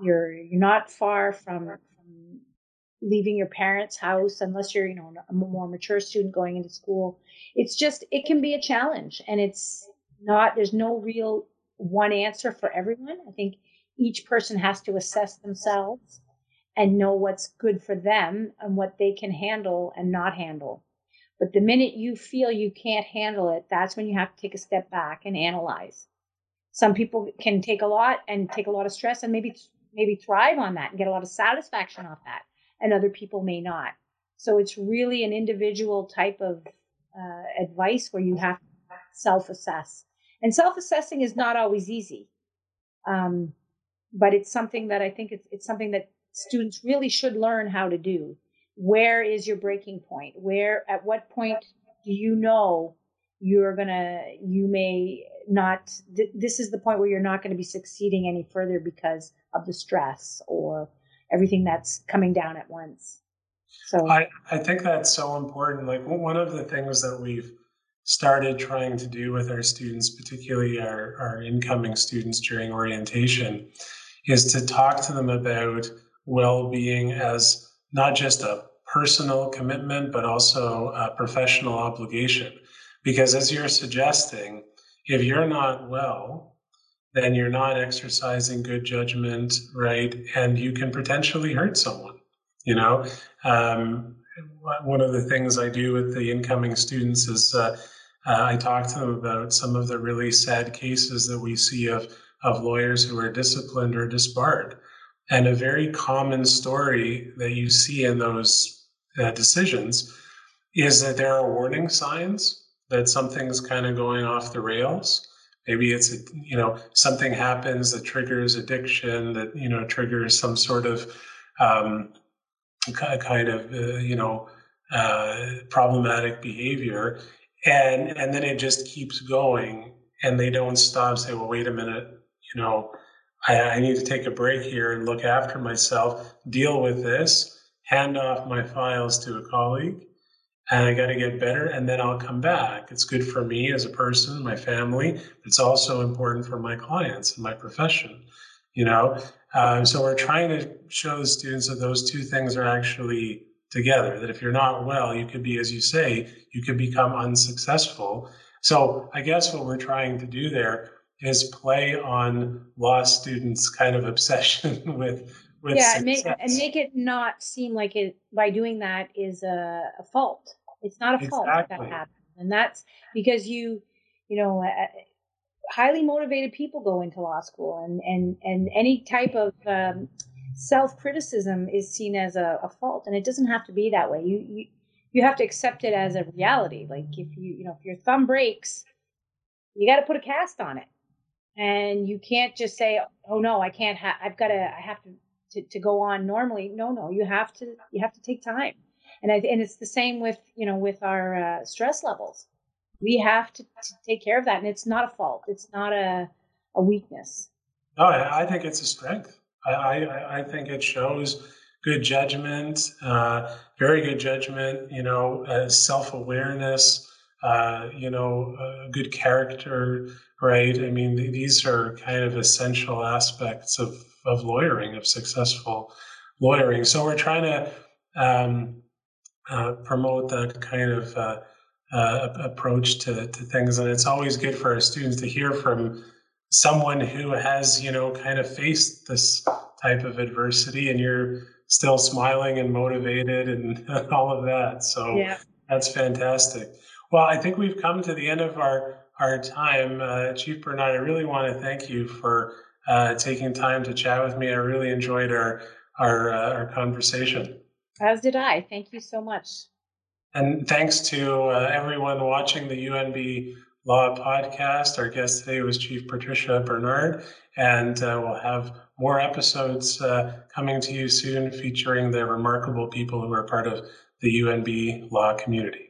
you're you're not far from from leaving your parents' house unless you're you know a more mature student going into school. It's just it can be a challenge, and it's not there's no real one answer for everyone. I think each person has to assess themselves and know what's good for them and what they can handle and not handle. But the minute you feel you can't handle it, that's when you have to take a step back and analyze. Some people can take a lot and take a lot of stress and maybe maybe thrive on that and get a lot of satisfaction off that, and other people may not. So it's really an individual type of uh, advice where you have to self-assess, and self-assessing is not always easy, um, but it's something that I think it's, it's something that students really should learn how to do. Where is your breaking point? Where at what point do you know you're gonna you may not th- this is the point where you're not going to be succeeding any further because of the stress or everything that's coming down at once so i i think that's so important like one of the things that we've started trying to do with our students particularly our, our incoming students during orientation is to talk to them about well-being as not just a personal commitment but also a professional obligation because as you're suggesting, if you're not well, then you're not exercising good judgment, right? And you can potentially hurt someone. You know, um, one of the things I do with the incoming students is uh, uh, I talk to them about some of the really sad cases that we see of of lawyers who are disciplined or disbarred. And a very common story that you see in those uh, decisions is that there are warning signs that something's kind of going off the rails. Maybe it's a, you know something happens that triggers addiction, that you know triggers some sort of um, kind of uh, you know uh, problematic behavior, and and then it just keeps going, and they don't stop. Say, well, wait a minute, you know, I, I need to take a break here and look after myself, deal with this, hand off my files to a colleague, and I got to get better and then I'll come back. It's good for me as a person, my family. It's also important for my clients and my profession, you know? Uh, so we're trying to show the students that those two things are actually together, that if you're not well, you could be, as you say, you could become unsuccessful. So I guess what we're trying to do there is play on law students' kind of obsession with with yeah, and make, and make it not seem like it by doing that is a, a fault. It's not a fault exactly. that happens, and that's because you, you know, uh, highly motivated people go into law school, and and and any type of um, self criticism is seen as a, a, fault, and it doesn't have to be that way. You you you have to accept it as a reality. Like if you you know if your thumb breaks, you got to put a cast on it, and you can't just say, "Oh no, I can't. Ha- I've got to. I have to." To, to go on normally no no you have to you have to take time and I, and it's the same with you know with our uh, stress levels. We have to, to, take care of that, and it's not a fault. It's not a a weakness. No, I think it's a strength. I I, I think it shows good judgment, uh, very good judgment. You know, uh, self awareness. Uh, you know, good character. Right. I mean, these are kind of essential aspects of of lawyering, of successful lawyering. So we're trying to um, uh, promote that kind of uh, uh, approach to, to things. And it's always good for our students to hear from someone who has, you know, kind of faced this type of adversity and you're still smiling and motivated and, all of that. So yeah. that's fantastic. Well, I think we've come to the end of our, our time. Uh, Chief Bernard, I really want to thank you for uh, taking time to chat with me. I really enjoyed our, our, uh, our conversation. As did I. Thank you so much. And thanks to uh, everyone watching the UNB Law podcast. Our guest today was Chief Patricia Bernard, and uh, we'll have more episodes uh, coming to you soon featuring the remarkable people who are part of the UNB law community.